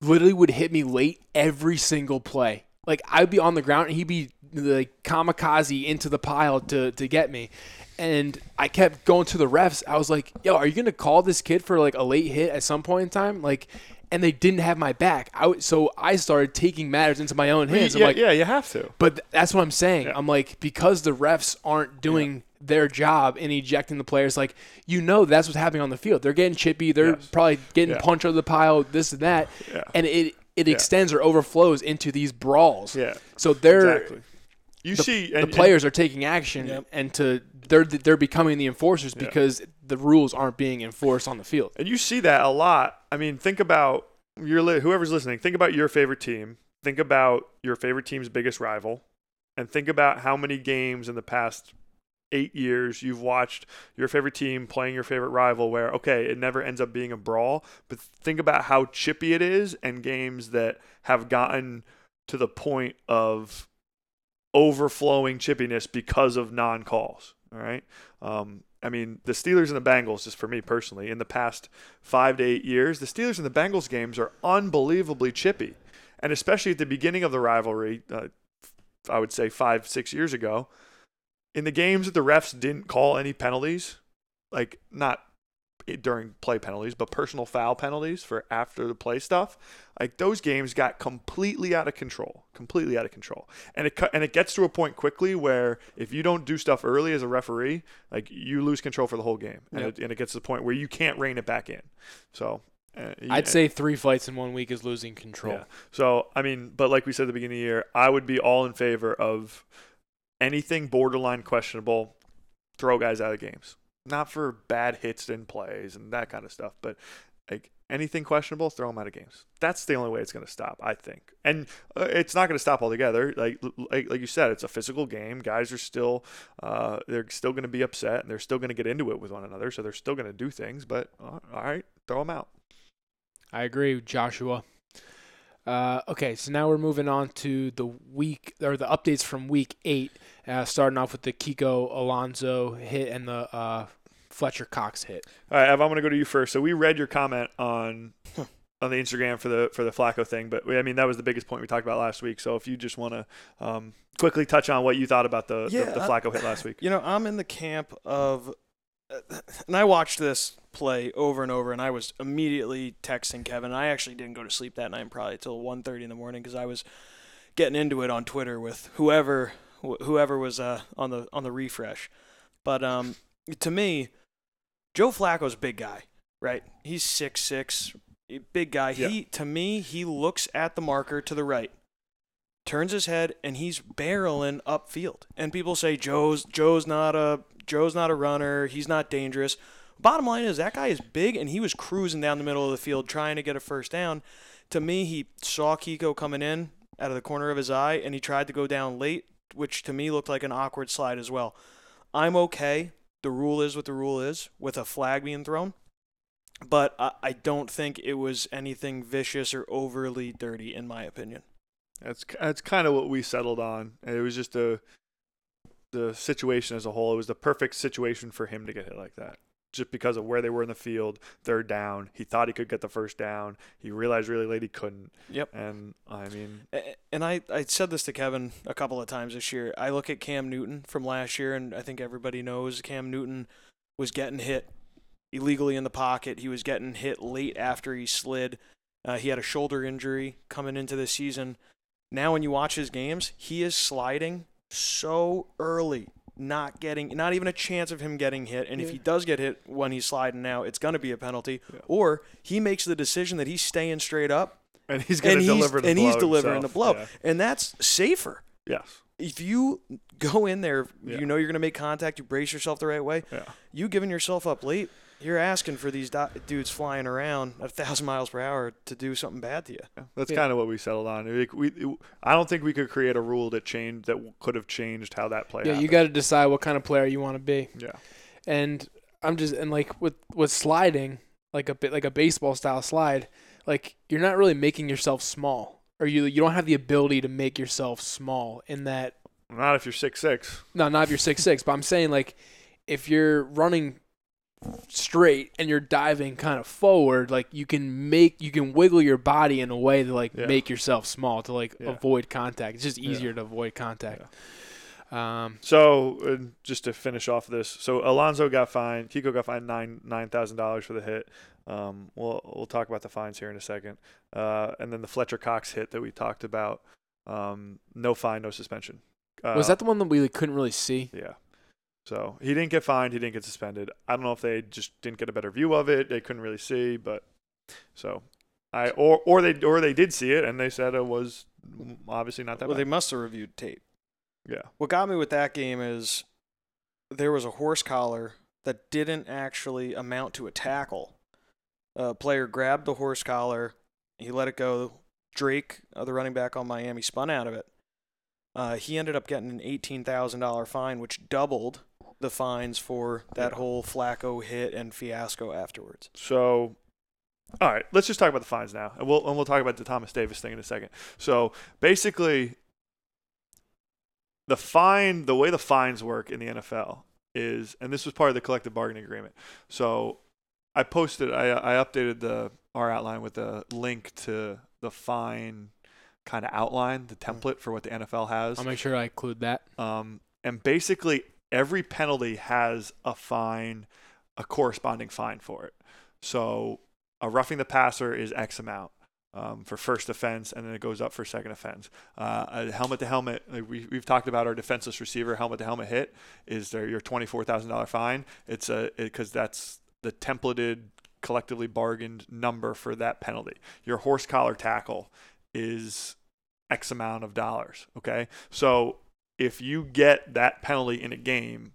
literally would hit me late every single play. Like I'd be on the ground and he'd be like kamikaze into the pile to to get me. And I kept going to the refs. I was like, "Yo, are you gonna call this kid for like a late hit at some point in time?" Like, and they didn't have my back. I w- so I started taking matters into my own hands. I'm yeah, like, yeah, you have to. but th- that's what I'm saying. Yeah. I'm like because the refs aren't doing their job in ejecting the players. Like you know that's what's happening on the field. They're getting chippy. They're Yes. probably getting Yeah. punched out of the pile. This and that, Yeah. and it it Yeah. extends or overflows into these brawls. Yeah. So they're Exactly. You the, see, the and, and- players are taking action Yep. and to they're they're becoming the enforcers Yeah. because the rules aren't being enforced on the field. And you see that a lot. I mean, think about your whoever's listening. Think about your favorite team. Think about your favorite team's biggest rival, and think about how many games in the past eight years you've watched your favorite team playing your favorite rival. Where okay, it never ends up being a brawl, but think about how chippy it is, and games that have gotten to the point of overflowing chippiness because of non-calls. All right. Um, I mean, the Steelers and the Bengals, just for me personally, in the past five to eight years, the Steelers and the Bengals games are unbelievably chippy. And especially at the beginning of the rivalry, uh, I would say five, six years ago, in the games that the refs didn't call any penalties, like not during play penalties, but personal foul penalties for after the play stuff, like those games got completely out of control, completely out of control. And it and it gets to a point quickly where if you don't do stuff early as a referee, like you lose control for the whole game, and, Yep. it, and it gets to the point where you can't rein it back in. So. Uh, I'd say three fights in one week is losing control. Yeah. So, I mean, but like we said at the beginning of the year, I would be all in favor of anything borderline questionable, throw guys out of games. Not for bad hits and plays and that kind of stuff, but like anything questionable, throw them out of games. That's the only way it's going to stop, I think. And uh, it's not going to stop altogether. Like, like like you said, it's a physical game. Guys are still uh, they're still going to be upset and they're still going to get into it with one another, so they're still going to do things. But uh, all right, throw them out. I agree, Joshua. Uh, okay, so now we're moving on to the week or the updates from week eight. Uh, starting off with the Kiko Alonso hit and the uh, Fletcher Cox hit. All right, Ev, I'm going to go to you first. So we read your comment on on the Instagram for the for the Flacco thing. But we, I mean, that was the biggest point we talked about last week. So if you just want to um, quickly touch on what you thought about the Yeah, the, the I- Flacco hit last week. You know, I'm in the camp of, and I watched this play over and over, and I was immediately texting Kevin. I actually didn't go to sleep that night probably till 1:30 in the morning because I was getting into it on Twitter with whoever wh- whoever was uh, on the on the refresh. But um, to me, Joe Flacco's a big guy, right? He's six six, big guy. Yeah. He to me, he looks at the marker to the right turns his head and he's barreling upfield. And people say Joe's Joe's not a Joe's not a runner. He's not dangerous. Bottom line is that guy is big and he was cruising down the middle of the field trying to get a first down. To me, he saw Kiko coming in out of the corner of his eye and he tried to go down late, which to me looked like an awkward slide as well. I'm okay. The rule is what the rule is with a flag being thrown. But I, don't think it was anything vicious or overly dirty, in my opinion. That's that's kind of what we settled on. It was just a the situation as a whole. It was the perfect situation for him to get hit like that. Just because of where they were in the field, third down, he thought he could get the first down. He realized really late he couldn't. Yep. And I mean, And I, I said this to Kevin a couple of times this year. I look at Cam Newton from last year, and I think everybody knows Cam Newton was getting hit illegally in the pocket. He was getting hit late after he slid. Uh, he had a shoulder injury coming into the season. Now, when you watch his games, he is sliding so early, not getting, not even a chance of him getting hit. And if he does get hit when he's sliding now, it's going to be a penalty. Yeah. Or he makes the decision that he's staying straight up and he's going to deliver the and blow he's delivering himself. the blow, Yeah. and that's safer. Yes. If you go in there, Yeah. you know you're going to make contact. You brace yourself the right way. Yeah. You giving yourself up late, you're asking for these do- dudes flying around at a thousand miles per hour to do something bad to you. Yeah, That's Yeah. kind of what we settled on. Like, we, I don't think we could create a rule that changed that could have changed how that play. Yeah, you got to decide what kind of player you want to be. Yeah. And I'm just and like with with sliding, like a bit like a baseball style slide, like you're not really making yourself small, or you you don't have the ability to make yourself small in that. Not if you're six six. No, not if you're six six, but I'm saying like if you're running straight and you're diving kind of forward, like you can make you can wiggle your body in a way to like Yeah. make yourself small to like Yeah. avoid contact. It's just Yeah. easier to avoid contact. Um, So uh, just to finish off this, so Alonso got fined. Kiko got fined nine nine thousand dollars for the hit. Um, we'll we'll talk about the fines here in a second. Uh, and then the Fletcher Cox hit that we talked about. Um, no fine, no suspension. Uh, was that the one that we like, couldn't really see? Yeah. So he didn't get fined. He didn't get suspended. I don't know if they just didn't get a better view of it. They couldn't really see, but so I or or they or they did see it and they said it was obviously not that Well, they must have reviewed tape. yeah. What got me with that game is there was a horse collar that didn't actually amount to a tackle. A player grabbed the horse collar, he let it go. Drake, uh, the running back on Miami, spun out of it. Uh, he ended up getting an eighteen thousand dollar fine, which doubled the fines for that Yeah. whole Flacco hit and fiasco afterwards. So, all right, let's just talk about the fines now, and we'll and we'll talk about the Thomas Davis thing in a second. So basically, the fine, the way the fines work in the NFL is, and this was part of the collective bargaining agreement. So I posted, I I updated the our outline with a link to the fine kind of outline, the template for what the NFL has. I'll make sure I include that. Um, and basically, every penalty has a fine, a corresponding fine for it. So, a roughing the passer is X amount um, for first offense, and then it goes up for second offense. Uh, a helmet to helmet, we, we've talked about our defenseless receiver helmet to helmet hit is there your twenty four thousand dollar fine. It's a because that's the templated, collectively bargained number for that penalty. Your horse collar tackle is X amount of dollars. Okay, so if you get that penalty in a game,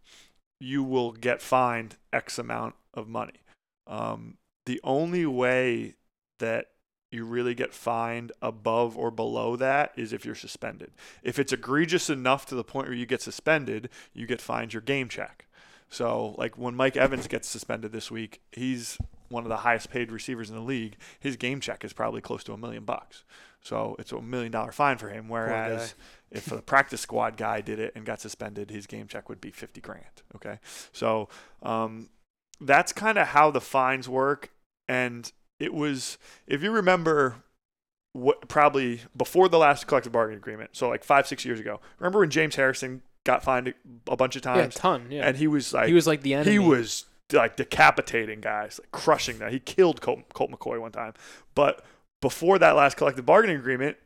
you will get fined X amount of money. Um, the only way that you really get fined above or below that is if you're suspended. If it's egregious enough to the point where you get suspended, you get fined your game check. So, like when Mike Evans gets suspended this week, he's one of the highest paid receivers in the league. His game check is probably close to a million bucks. So it's a million dollar fine for him. Whereas if the practice squad guy did it and got suspended, his game check would be 50 grand. Okay. So um, that's kind of how the fines work. And it was if you remember what probably before the last collective bargaining agreement, so like five six years ago. Remember when James Harrison got fined a- bunch of times. Yeah, a ton. Yeah. and he was like he was like the enemy. he was like decapitating guys, like crushing them. He killed Colt, Colt McCoy one time. But before that last collective bargaining agreement,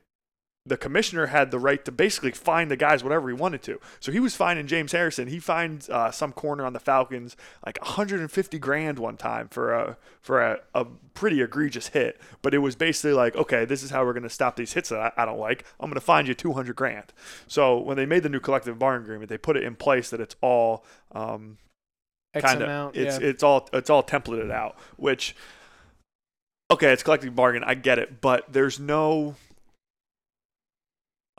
the commissioner had the right to basically find the guys whatever he wanted to. So he was finding James Harrison. He finds uh, some corner on the Falcons like 150 grand one time for a for a, a pretty egregious hit. But it was basically like, okay, this is how we're going to stop these hits that I, I don't like. I'm going to find you 200 grand. So when they made the new collective bargaining agreement, they put it in place that it's all um, kind of it's yeah. it's all it's all templated out which okay it's collective bargain i get it but there's no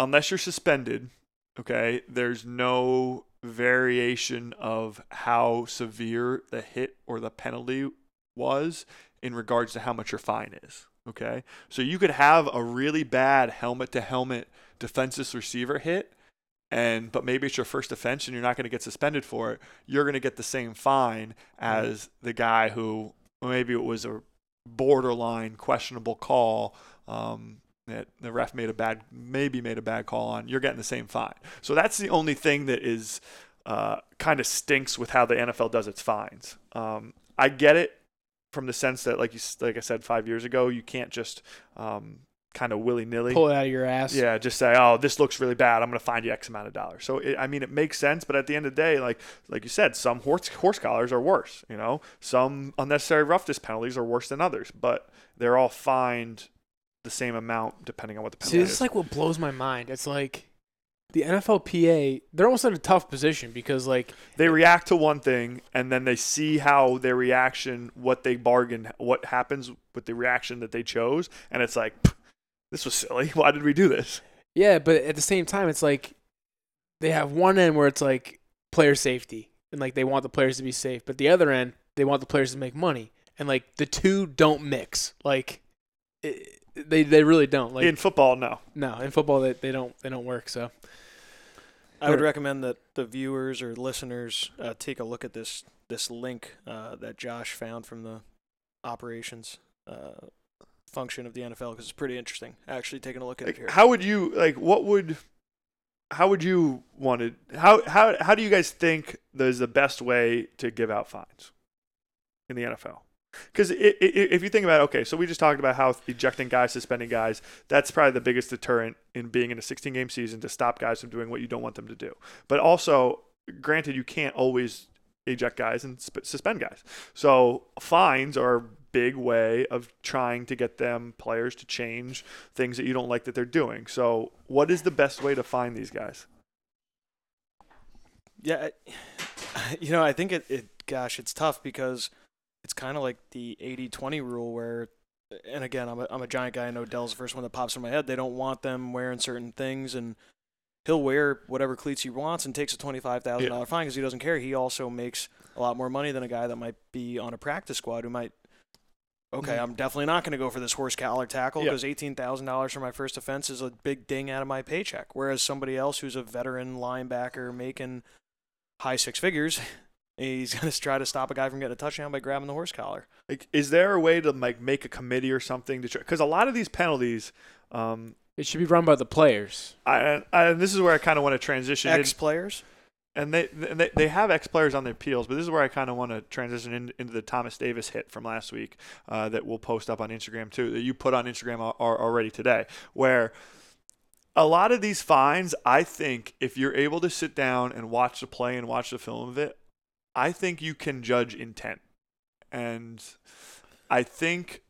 unless you're suspended okay there's no variation of how severe the hit or the penalty was in regards to how much your fine is okay? So you could have a really bad helmet to helmet defenseless receiver hit and but maybe it's your first offense and you're not going to get suspended for it you're going to get the same fine as the guy who maybe it was a borderline questionable call um, that the ref made a bad maybe made a bad call on you're getting the same fine so that's the only thing that is uh, kind of stinks with how the NFL does its fines um, I get it from the sense that like you like I said five years ago you can't just um, kind of willy nilly pull it out of your ass. yeah, just say, "Oh, this looks really bad. I'm going to find you X amount of dollars." So, it, I mean, it makes sense, but at the end of the day, like like you said, some horse horse collars are worse. You know, some unnecessary roughness penalties are worse than others, but they're all fined the same amount depending on what the penalty is. See, this is. is like what blows my mind. It's like the NFLPA. They're almost in a tough position because like they react to one thing, and then they see how their reaction, what they bargain, what happens with the reaction that they chose, and it's like, this was silly. Why did we do this? yeah, but at the same time, it's like they have one end where it's like player safety and like they want the players to be safe, but the other end they want the players to make money, and like the two don't mix. Like it, they they really don't. Like In football, no. no, in football they, they don't they don't work. So I would recommend that the viewers or listeners uh, take a look at this this link uh, that Josh found from the operations uh, function of the NFL because it's pretty interesting. Actually, taking a look at it here. how would you like? What would? How would you want to? How how how do you guys think there's the best way to give out fines in the NFL? Because if you think about it, okay, so we just talked about how ejecting guys, suspending guys, that's probably the biggest deterrent in being in a 16 game season to stop guys from doing what you don't want them to do. But also, granted, you can't always eject guys and suspend guys. So fines are a big way of trying to get them players to change things that you don't like that they're doing. So what is the best way to find these guys? Yeah, you know, I think it, it gosh, it's tough because it's kind of like the 80-20 rule where and again, I'm a, I'm a giant guy. I know Dell's the first one that pops in my head. They don't want them wearing certain things, and he'll wear whatever cleats he wants and takes a twenty-five thousand dollar fine because he doesn't care. He also makes a lot more money than a guy that might be on a practice squad who might. Okay, Mhm. I'm definitely not going to go for this horse collar tackle Yeah. because thousand dollars for my first offense is a big ding out of my paycheck. Whereas somebody else who's a veteran linebacker making high six figures, he's going to try to stop a guy from getting a touchdown by grabbing the horse collar. Like, is there a way to like make a committee or something to try? Because a lot of these penalties, um, it should be run by the players. I, I, and this is where I kind of want to transition. in- Ex players. and they, and they they have ex players on their appeals, but this is where I kind of want to transition in, into the Thomas Davis hit from last week uh, that we'll post up on Instagram too. That you put on Instagram al- al- already today, where a lot of these fines, I think, if you're able to sit down and watch the play and watch the film of it, I think you can judge intent, and I think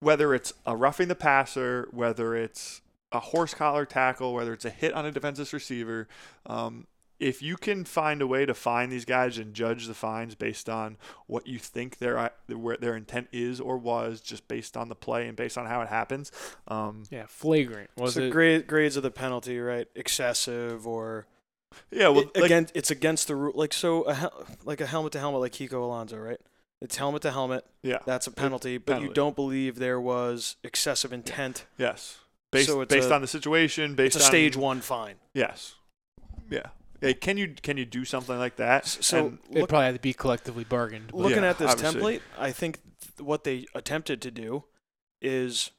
whether it's a roughing the passer, whether it's a horse collar tackle, whether it's a hit on a defensive receiver, um, if you can find a way to find these guys and judge the fines based on what you think their where their intent is or was, just based on the play and based on how it happens, um, Yeah, flagrant. Was so it? grade, grades of the penalty, right? Excessive or yeah, well, it, like, again, it's against the rule. Like so, a hel- like a helmet to helmet, like Kiko Alonso, right? It's helmet to helmet. yeah, That's a penalty, but you don't believe there was excessive intent. yes, based So it's based a- on the situation, based It's a on stage one fine. Yes, yeah. Hey, can you can you do something like that? So And- It look, probably had to be collectively bargained. but- looking Yeah, at this obviously. template, I think th- what they attempted to do is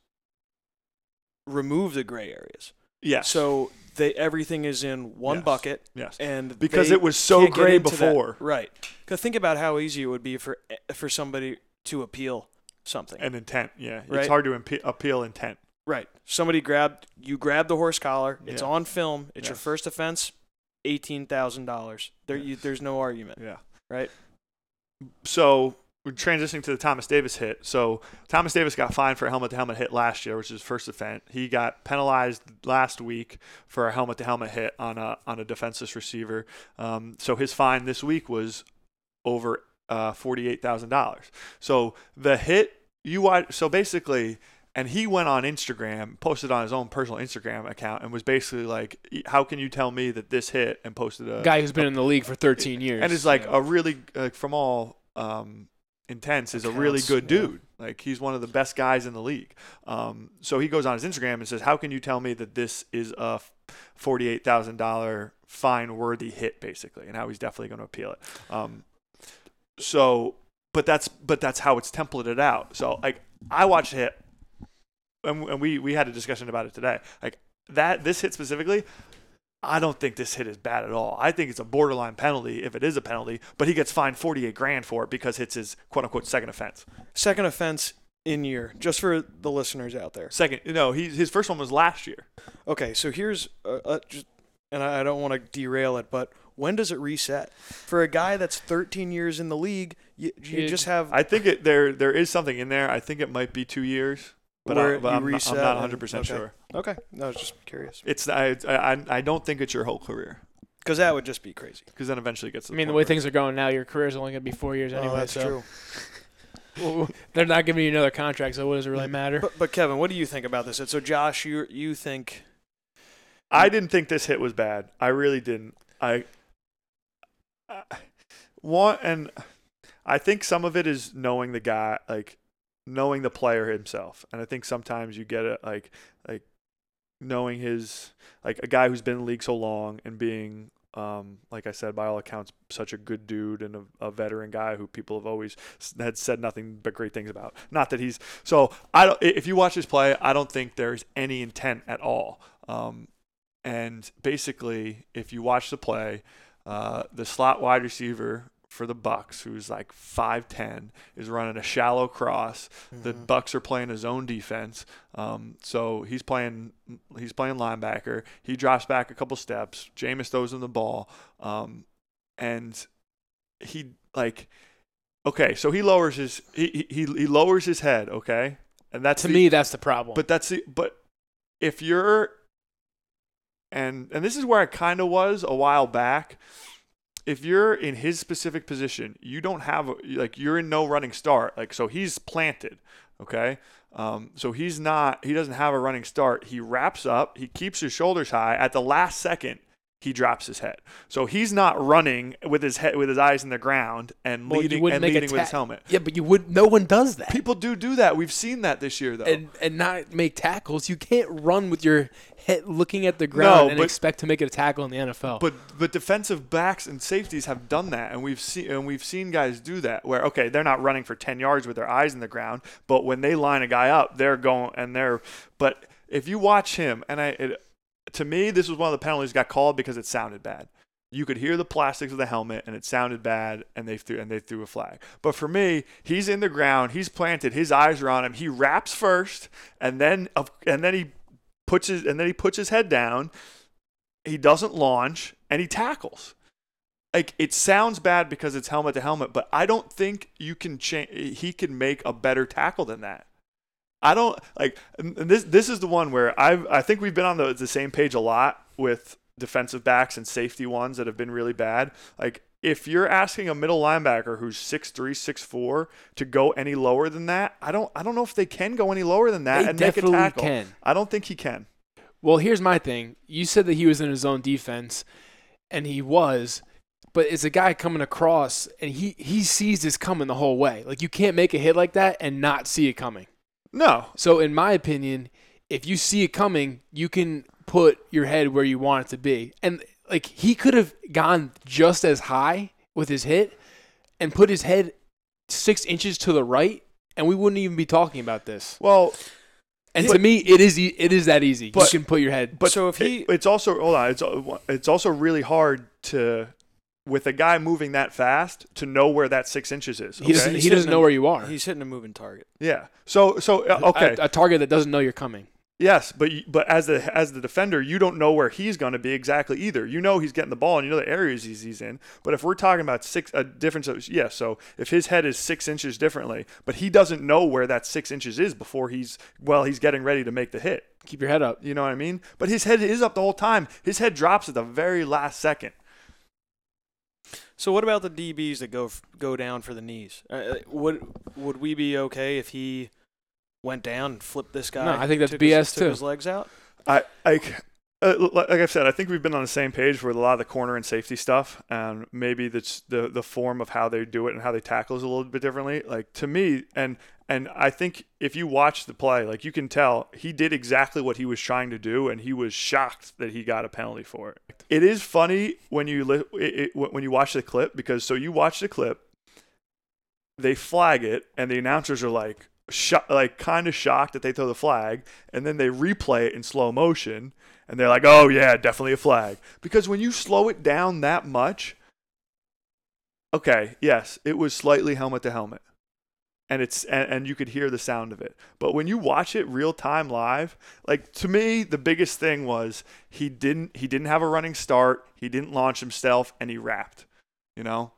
remove the gray areas. Yeah. So they everything is in one Yes. bucket, yes. and Because it was so gray into that- before. right? Because think about how easy it would be for for somebody to appeal something. And intent. Yeah. Right. It's hard to impe- appeal intent. right. Somebody grabbed you grabbed the horse collar. It's Yeah. on film. It's your first offense. Eighteen thousand dollars. There, you, there's no argument. Yeah. Right. So we're transitioning to the Thomas Davis hit. So Thomas Davis got fined for a helmet to helmet hit last year, which is his first offense. He got penalized last week for a helmet to helmet hit on a on a defenseless receiver. Um, so his fine this week was over uh, forty eight thousand dollars. So the hit you watch. So basically. And he went on Instagram, posted on his own personal Instagram account, and was basically like, "How can you tell me that this hit?" And posted a Guy who's been in the league for 13 years. and is like know. a really uh, from all um, intents is a really good yeah. dude. Like he's one of the best guys in the league. Um, so he goes on his Instagram and says, "How can you tell me that this is a forty-eight thousand dollar fine worthy hit, basically?" And how he's definitely going to appeal it. Um, so, but that's but that's how it's templated out. So like I watched hit, and, and we we had a discussion about it today. Like that this hit specifically, I don't think this hit is bad at all. I think it's a borderline penalty if it is a penalty, but he gets fined 48 grand for it because it's his quote unquote second offense. Second offense in year, just for the listeners out there. Second, no, he his first one was last year. Okay, so here's uh, uh, just, and I I don't want to derail it, but when does it reset for a guy that's 13 years in the league? You, you just have I think it there there is something in there. I think it might be two years, but, I, but I'm, not, I'm not 100 percent okay. sure. okay. No, I was just curious It's I, I I don't think it's your whole career because that would just be crazy. because then eventually it gets. To I mean, the way things are going now, your career is only going to be four years oh, anyway. oh, that's so true. Well, they're not giving you another contract, so what does it really mm-hmm. matter? But, but Kevin, what do you think about this? So Josh, you you think I didn't think this hit was bad. I really didn't. I, I want and I think some of it is knowing the guy, like knowing the player himself. And I think sometimes you get it like like knowing his like a guy who's been in the league so long and being um, like I said, by all accounts, such a good dude and a, a veteran guy who people have always had said nothing but great things about. Not that he's so. I don't. If you watch his play, I don't think there's any intent at all. Um, and basically, if you watch the play, uh, the slot wide receiver for the Bucs, who's like 5'10, is running a shallow cross. The Mhm. Bucs are playing his own defense, um, so he's playing he's playing linebacker. He drops back a couple steps. Jameis throws him the ball, um, and he like okay, so he lowers his he he, he lowers his head, okay, and that's to the- me, that's the problem. but that's the but if you're and and this is where I kind of was a while back. If you're in his specific position, you don't have like you're in no running start. Like so he's planted, okay? Um, so he's not he doesn't have a running start. He wraps up, he keeps his shoulders high at the last second. He drops his head, so he's not running with his head with his eyes in the ground and Well, leading and leading with his helmet. yeah, but you would. No one does that. People do do that. We've seen that this year, though. and and not make tackles. You can't run with your head looking at the ground and but- expect to make it a tackle in the NFL. But but defensive backs and safeties have done that, and we've seen and we've seen guys do that. Where okay, they're not running for ten yards with their eyes in the ground, but when they line a guy up, they're going and they're. But if you watch him, and I, it, to me, this was one of the penalties got called because it sounded bad. You could hear the plastics of the helmet, and it sounded bad, and they threw and they threw a flag. But for me, he's in the ground, he's planted, his eyes are on him. He wraps first, and then and then he puts his and then he puts his head down. He doesn't launch, and he tackles. Like it sounds bad because it's helmet to helmet, but I don't think you can change. He can make a better tackle than that. I don't like and this. This is the one where I I think we've been on the the same page a lot with defensive backs and safety ones that have been really bad. Like if you're asking a middle linebacker who's 6'3", 6'4", to go any lower than that, I don't I don't know if they can go any lower than that they and make a tackle. can. I don't think he can. Well, here's my thing. You said that he was in his own defense, and he was, but it's a guy coming across, and he he sees this coming the whole way. Like you can't make a hit like that and not see it coming. No, So, in my opinion, if you see it coming, you can put your head where you want it to be. And like he could have gone just as high with his hit and put his head six inches to the right and we wouldn't even be talking about this. Well, And But- to me, it is e- it is that easy. But- you can put your head. But So if he- it- it's also hold on, it's it's also really hard to with a guy moving that fast to know where that six inches is. he doesn't he doesn't know a- where you are. He's hitting a moving target. Yeah. So so uh, okay. A, a target that doesn't know you're coming. yes, but but as the as the defender, you don't know where he's going to be exactly either. You know he's getting the ball and you know the areas he's, he's in. But if we're talking about six a difference of yeah, so if his head is six inches differently, but he doesn't know where that six inches is before he's well he's getting ready to make the hit. Keep your head up. You know what I mean? But his head is up the whole time. His head drops at the very last second. So what about the DBs that go f- go down for the knees? Uh, would would we be okay if he went down and flipped this guy? No, I think that's took BS his, took too. His legs out. I like uh, like I've said, I think we've been on the same page with a lot of the corner and safety stuff, and maybe that's the the form of how they do it and how they tackle is a little bit differently. Like to me, and and I think if you watch the play, like you can tell he did exactly what he was trying to do, and he was shocked that he got a penalty for it. It is funny when you li- it, it, when you watch the clip because so you watch the clip, they flag it, and the announcers are like. Sho- like kind of shocked that they throw the flag, and then they replay it in slow motion, and they're like, "Oh yeah, definitely a flag." Because when you slow it down that much, okay, yes, it was slightly helmet to helmet, and it's and, and you could hear the sound of it. But when you watch it real time live, like to me, the biggest thing was he didn't he didn't have a running start, he didn't launch himself, and he wrapped. You know,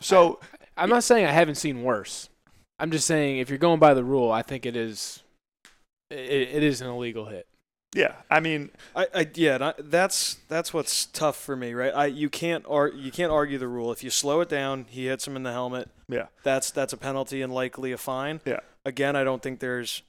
so I'm not saying I haven't seen worse. I'm just saying if you're going by the rule, I think it is it, it is an illegal hit. Yeah, I mean, I, I yeah, that's that's what's tough for me, right? I you can't ar- you can't argue the rule. If you slow it down, he hits him in the helmet. yeah, That's that's a penalty and likely a fine. Yeah. Again, I don't think there's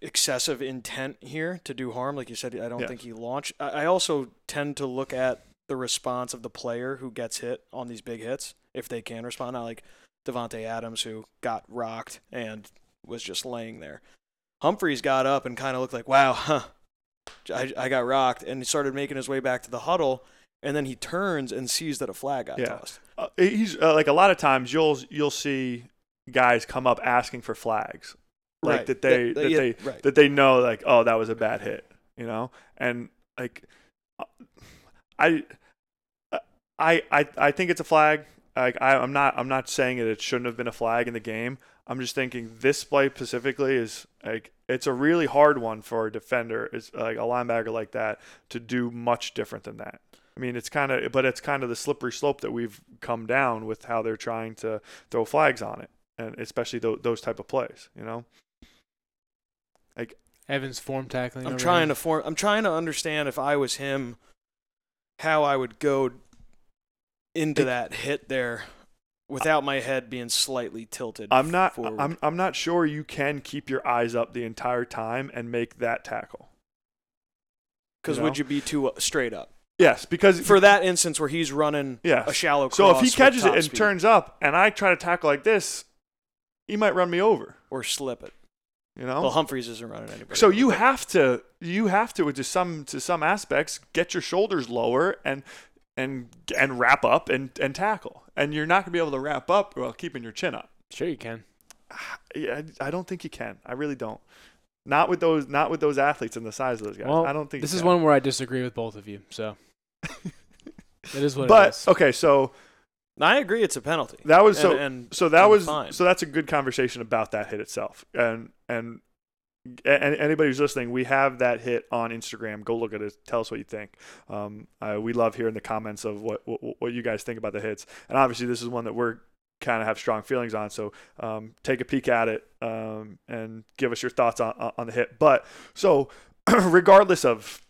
excessive intent here to do harm. Like you said, I don't Yeah. think he launched. I, I also tend to look at the response of the player who gets hit on these big hits, if they can respond. Not like Davante Adams who got rocked and was just laying there. Humphries got up and kind of looked like, "Wow, huh, I, I got rocked," and he started making his way back to the huddle. And then he turns and sees that a flag got Yeah. tossed. uh, he's uh, like a lot of times you'll you'll see guys come up asking for flags, like Right. that they That- that yeah, they right. that they know like oh that was a bad hit, you know, and like uh, I I I I think it's a flag. Like I, I'm not I'm not saying that it shouldn't have been a flag in the game. I'm just thinking this play specifically is like it's a really hard one for a defender, is like a linebacker like that to do much different than that. I mean, it's kind of, but it's kind of the slippery slope that we've come down with how they're trying to throw flags on it, and especially th- those type of plays. You know, Like Evans form tackling. I'm trying him. to form. I'm trying to understand if I was him, how I would go into It- that hit there without my head being slightly tilted. I'm not, Forward. I'm, I'm not sure you can keep your eyes up the entire time and make that tackle. because you know? would you be too uh, straight up Yes, because for that instance where he's running yes. a shallow cross? So if he catches it and speed turns up, and I try to tackle like this, he might run me over. or slip it, You know. well Humphries isn't running anybody. So you have to you have to to some to some aspects get your shoulders lower and and and wrap up and and tackle. And you're not going to be able to wrap up while keeping your chin up. Sure, you can. Yeah, I I don't think you can. I really don't. Not with those not with those athletes and the size of those guys. Well, I don't think This you is can. one where I disagree with both of you. So it is what it But is. okay, so I agree, it's a penalty. that was so and, and so that and was fine. so that's a good conversation about that hit itself and and a- anybody who's listening we have that hit on instagram. Go look at it. Tell us what you think. Um, we love hearing the comments of what, what what you guys think about the hits. And obviously this is one that we're kind of have strong feelings on. So um, take a peek at it um, and give us your thoughts on, on the hit. But so regardless of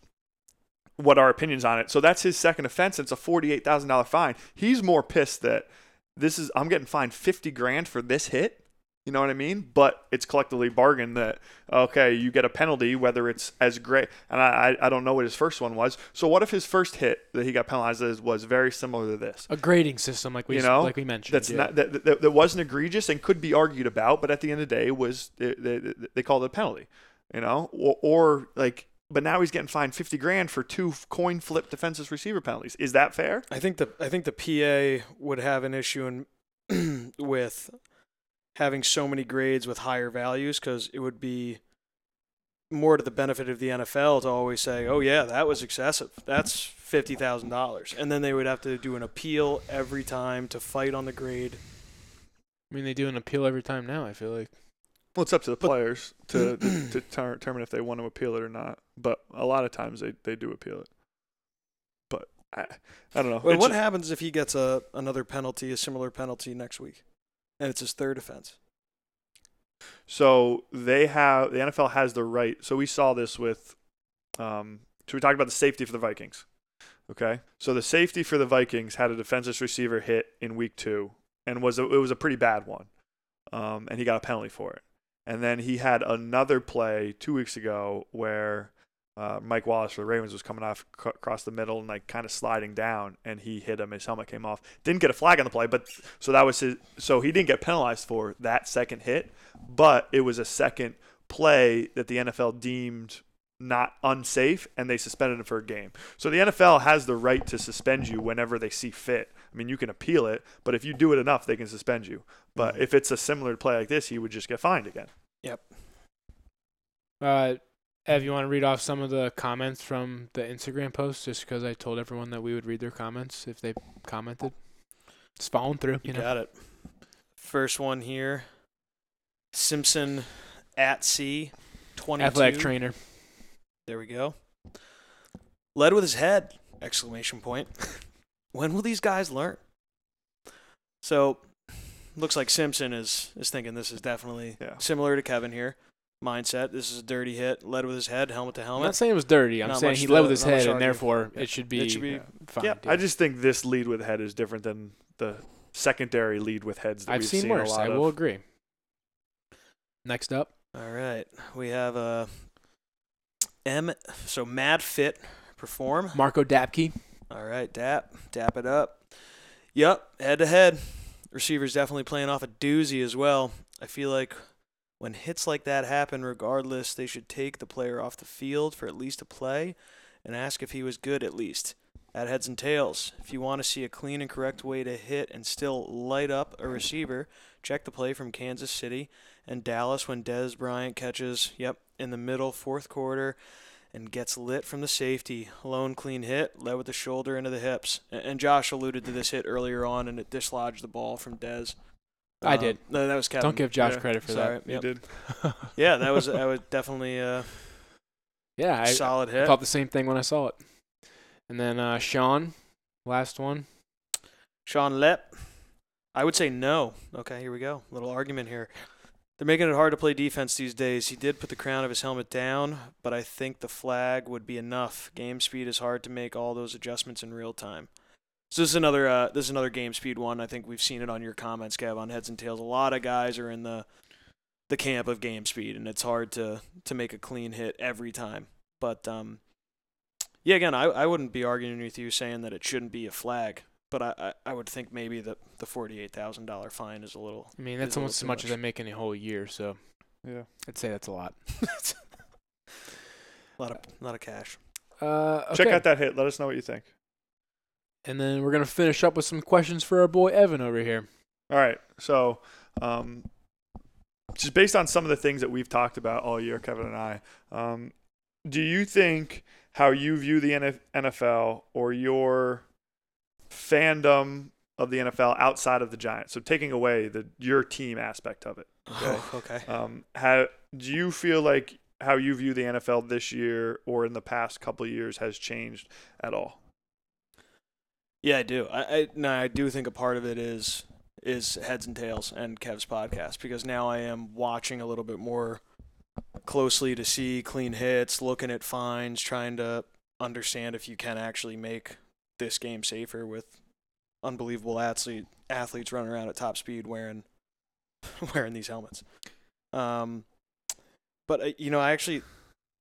what our opinions on it so that's his second offense it's a $48000 fine. He's more pissed that this is I'm getting fined 50 grand for this hit. You know what I mean? But it's collectively bargained that okay, you get a penalty whether it's as great. And I I I don't know what his first one was. So what if his first hit that he got penalized as was very similar to this? A grading system, like we You know, like we mentioned. That's yeah. not that, that that wasn't egregious and could be argued about, but at the end of the day was they, they, they called it a penalty. You know, or, or like. But now he's getting fined fifty grand for two coin flip defensive receiver penalties. Is that fair? I think the I think the PA would have an issue in with having so many grades with higher values because it would be more to the benefit of the NFL to always say, "Oh yeah, that was excessive. That's fifty thousand dollars," and then they would have to do an appeal every time to fight on the grade. I mean, they do an appeal every time now. I feel like. Well, it's up to the players to, to, to ter- determine if they want to appeal it or not. But a lot of times they, they do appeal it. But I, I don't know. Well, what ju- happens if he gets a another penalty, a similar penalty next week, and it's his third offense? So they have the NFL has the right. So we saw this with. Um, so we talked about the safety for the Vikings. Okay, so the safety for the Vikings had a defenseless receiver hit in week two, and was a, it was a pretty bad one, um, and he got a penalty for it. And then he had another play two weeks ago where uh, Mike Wallace for the Ravens was coming off c- across the middle and like kind of sliding down, and he hit him. His helmet came off. Didn't get a flag on the play, but so that was his. So he didn't get penalized for that second hit, but it was a second play that the NFL deemed not unsafe and they suspended him for a game. So the NFL has the right to suspend you whenever they see fit. I mean, you can appeal it, but if you do it enough, they can suspend you. But if it's a similar play like this, he would just get fined again. Yep. Uh, Ev, you want to read off some of the comments from the Instagram post, just because I told everyone that we would read their comments if they commented. Just following through, you, You know. got it. First one here. Simpson at sea, twenty-two. Athletic trainer. There we go. Led with his head! Exclamation point. when will these guys learn? So, looks like Simpson is is thinking this is definitely Yeah. similar to Kevin here. Mindset. This is a dirty hit. Led with his head, helmet to helmet. I'm helmet. not saying it was dirty. I'm Not saying he to- led with his head, and therefore Yeah. it should be, It should be Yeah. fine. Yeah, I just think this lead with head is different than the secondary lead with heads that I've we've seen seen worse. a lot I of. will agree. Next up, All right, we have uh, M. So Mad Fit perform. Marco Dapke. All right, dap, dap it up. Yep, head to head. Receiver's definitely playing off a doozy as well. I feel like when hits like that happen, regardless, they should take the player off the field for at least a play and ask if he was good at least. At heads and tails, if you want to see a clean and correct way to hit and still light up a receiver, check the play from Kansas City and Dallas when Dez Bryant catches, yep, in the middle fourth quarter and gets lit from the safety. Lone clean hit, led with the shoulder into the hips. And Josh alluded to this hit earlier on, and it dislodged the ball from Dez. I Um, did. No, that was Kevin. Don't give Josh Yeah, credit for Sorry. You Yep. did. Yeah, that was that was definitely a yeah, I, solid I hit. thought the same thing when I saw it. And then uh, Sean, last one. Sean Lepp. I would say no. Okay, here we go. Little argument here. They're making it hard to play defense these days. He did put the crown of his helmet down, but I think the flag would be enough. Game speed is hard to make all those adjustments in real time. So this is another uh, this is another game speed one. I think we've seen it on your comments, Kev, on heads and tails. A lot of guys are in the the camp of game speed, and it's hard to to make a clean hit every time. But um, yeah, again, I, I wouldn't be arguing with you saying that it shouldn't be a flag, but I, I, I would think maybe the the forty eight thousand dollar fine is a little I mean, that's almost as too much as. I make in a whole year, so Yeah. I'd say that's a lot. a lot of lot of cash. Uh, okay. Check out that hit. Let us know what you think. And then we're gonna finish up with some questions for our boy Evan over here. All right. So, um, just based on some of the things that we've talked about all year, Kevin and I, um, do you think how you view the NFL or your fandom of the NFL outside of the Giants, so taking away the your team aspect of it, Okay. Oh, okay. um, how do you feel like how you view the NFL this year or in the past couple of years has changed at all? Yeah, I do. I, I no, I do think a part of it is is heads and tails and Kev's podcast because now I am watching a little bit more closely to see clean hits, looking at fines, trying to understand if you can actually make this game safer with unbelievable athlete athletes running around at top speed wearing wearing these helmets. Um, but uh, you know, I actually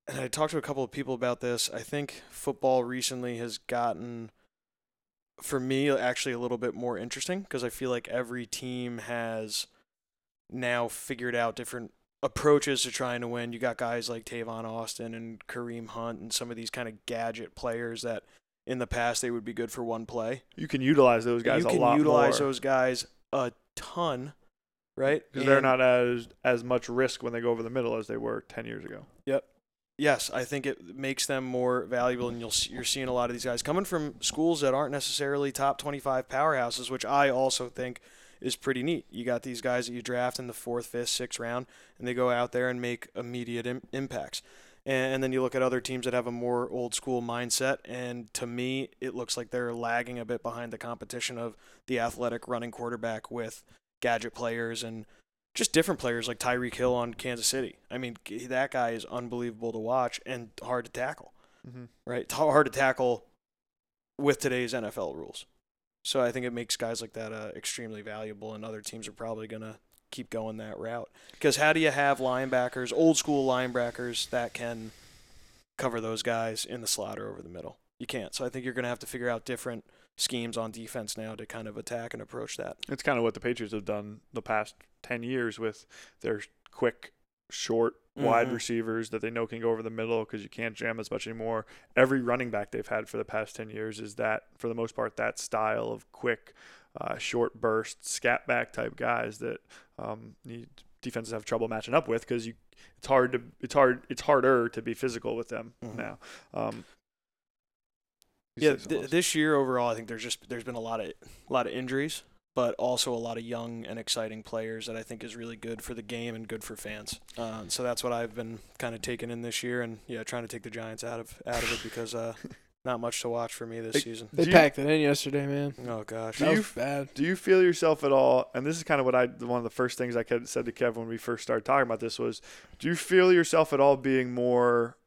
and I talked to a couple of people about this. I think football recently has gotten for me actually a little bit more interesting because I feel like every team has now figured out different approaches to trying to win. You got guys like Tavon Austin and Kareem Hunt and some of these kind of gadget players that in the past they would be good for one play. You can utilize those guys you a can utilize more. those guys a ton right? Because they're not as as much risk when they go over the middle as they were ten years ago. Yes, I think it makes them more valuable, and you'll you're seeing a lot of these guys coming from schools that aren't necessarily top 25 powerhouses, which I also think is pretty neat. You got these guys that you draft in the fourth, fifth, sixth round, and they go out there and make immediate Im- impacts. And, and then you look at other teams that have a more old school mindset, and to me, it looks like they're lagging a bit behind the competition of the athletic running quarterback with gadget players and just different players like Tyreek Hill on Kansas City. I mean, that guy is unbelievable to watch and hard to tackle, Mm-hmm. right? Hard to tackle with today's NFL rules. So I think it makes guys like that uh, extremely valuable, and other teams are probably going to keep going that route. Because how do you have linebackers, old school linebackers, that can cover those guys in the slot or over the middle? You can't. So I think you're going to have to figure out different schemes on defense now to kind of attack and approach that. It's kind of what the Patriots have done the past 10 years with their quick, short, wide Mhm. receivers that they know can go over the middle because you can't jam as much anymore. Every running back they've had for the past 10 years is that, for the most part, that style of quick, uh, short burst, scat back type guys that um, you, defenses have trouble matching up with because you it's hard to it's hard it's harder to be physical with them Mhm. now. Um, Yeah, th- this year overall, I think there's just there's been a lot of a lot of injuries, but also a lot of young and exciting players that I think is really good for the game and good for fans. Uh, so that's what I've been kind of taking in this year, and yeah, trying to take the Giants out of out of it because uh, not much to watch for me this Hey, season. They Do you- packed it in yesterday, man. Oh gosh, Do That you was bad. Do you feel yourself at all? And this is kind of what I one of the first things I said to Kev when we first started talking about this was, do you feel yourself at all being more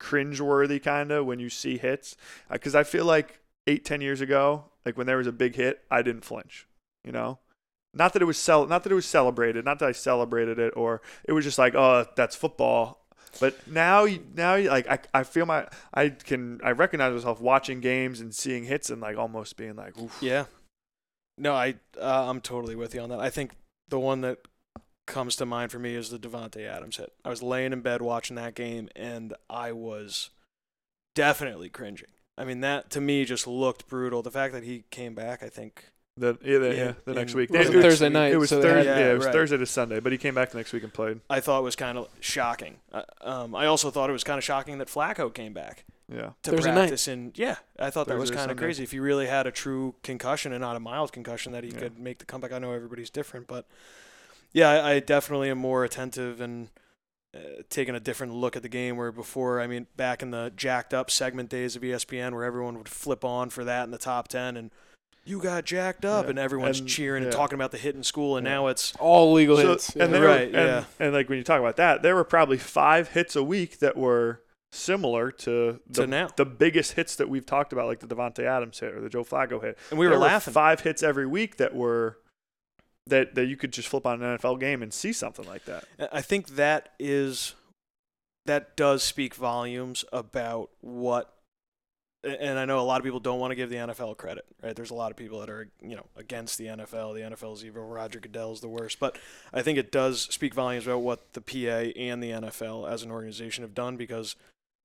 cringeworthy kind of when you see hits? Because I feel like eight ten years ago, like when there was a big hit, I didn't flinch. You know, not that it was cel- not that it was celebrated, not that I celebrated it, or it was just like, oh, that's football. But now, now, like I, I feel my, I can, I recognize myself watching games and seeing hits and like almost being like, Oof. yeah. No, I uh, I'm totally with you on that. I think the one that comes to mind for me is the Davante Adams hit. I was laying in bed watching that game, and I was definitely cringing. I mean, that to me just looked brutal. The fact that he came back, I think. The yeah, the, In- yeah, the next in- week. It was It was- Thursday night, It was so they Thursday. had- yeah, it was right. Thursday to Sunday, but he came back the next week and played. I thought was kind of shocking. Uh, um, I also thought it was kind of shocking that Flacco came back Yeah, to Thursday night. And yeah, I thought that was kind of crazy. If he really had a true concussion and not a mild concussion, that he Yeah. could make the comeback. I know everybody's different, but yeah, I, I definitely am more attentive and uh, taking a different look at the game. Where before, I mean, back in the jacked up segment days of ESPN, where everyone would flip on for that in the top ten and. You got jacked up, Yeah. and everyone's And- cheering and talking about the hit in school, and Yeah. now it's All legal So- hits. and yeah. there, Right, and, yeah. and like when you talk about that, there were probably five hits a week that were similar to the, To now. the biggest hits that we've talked about, like the Davante Adams hit or the Joe Flacco hit. and we were There laughing. five hits every week that were that that you could just flip on an NFL game and see something like that. I think that is that does speak volumes about what and I know a lot of people don't want to give the NFL credit, right? There's a lot of people that are, you know, against the NFL. The NFL's evil. Roger Goodell's the worst. But I think it does speak volumes about what the PA and the NFL as an organization have done because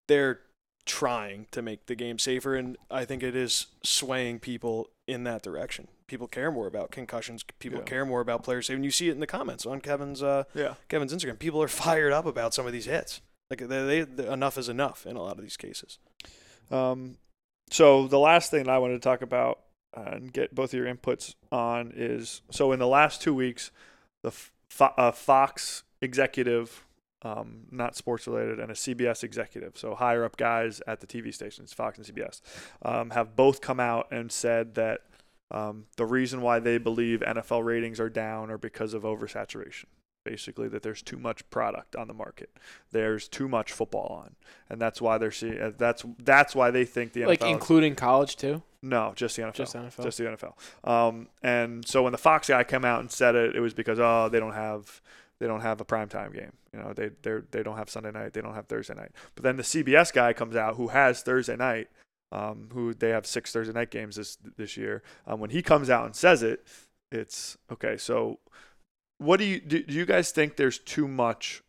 they're trying to make the game safer and I think it is swaying people in that direction. People care more about concussions. People Yeah. care more about players safety. And you see it in the comments on Kevin's uh, Yeah. Kevin's Instagram. People are fired up about some of these hits. Like they, they enough is enough in a lot of these cases. Um, so the last thing I wanted to talk about uh, and get both of your inputs on is so in the last two weeks, the Fo- uh, Fox executive, um, not sports related, and a CBS executive, so higher up guys at the TV stations, Fox and CBS, um, have both come out and said that um, the reason why they believe NFL ratings are down are because of oversaturation. Basically, that there's too much product on the market. There's too much football on, and that's why they're seeing. uh, That's that's why they think the like NFL. is- including college too. no, just the NFL. Just NFL. Just the NFL. Um, and so when the Fox guy came out and said it, it was because oh they don't have they don't have a primetime game. You know they they they don't have Sunday night. They don't have Thursday night. But then the CBS guy comes out who has Thursday night. Um, who they have six Thursday night games this this year. Um, when he comes out and says it, it's okay. So what do you do? do you guys think there's too much?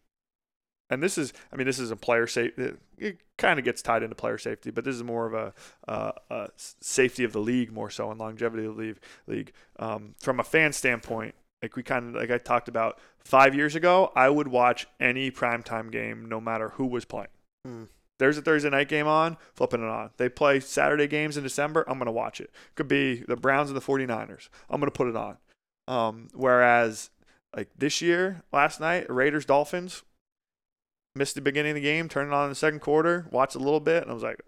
And this is, I mean, this is a player safety. It kind of gets tied into player safety, but this is more of a, uh, s- safety of the league more so and longevity of the league. League um, from a fan standpoint, Like we kind of like I talked about five years ago, I would watch any primetime game no matter who was playing. Hmm. There's a Thursday night game on, flipping it on. They play Saturday games in December, I'm going to watch it. Could be the Browns and the 49ers. I'm going to put it on. Um, whereas, like this year, last night, Raiders Dolphins, missed the beginning of the game, turned it on in the second quarter, watched a little bit, and I was like,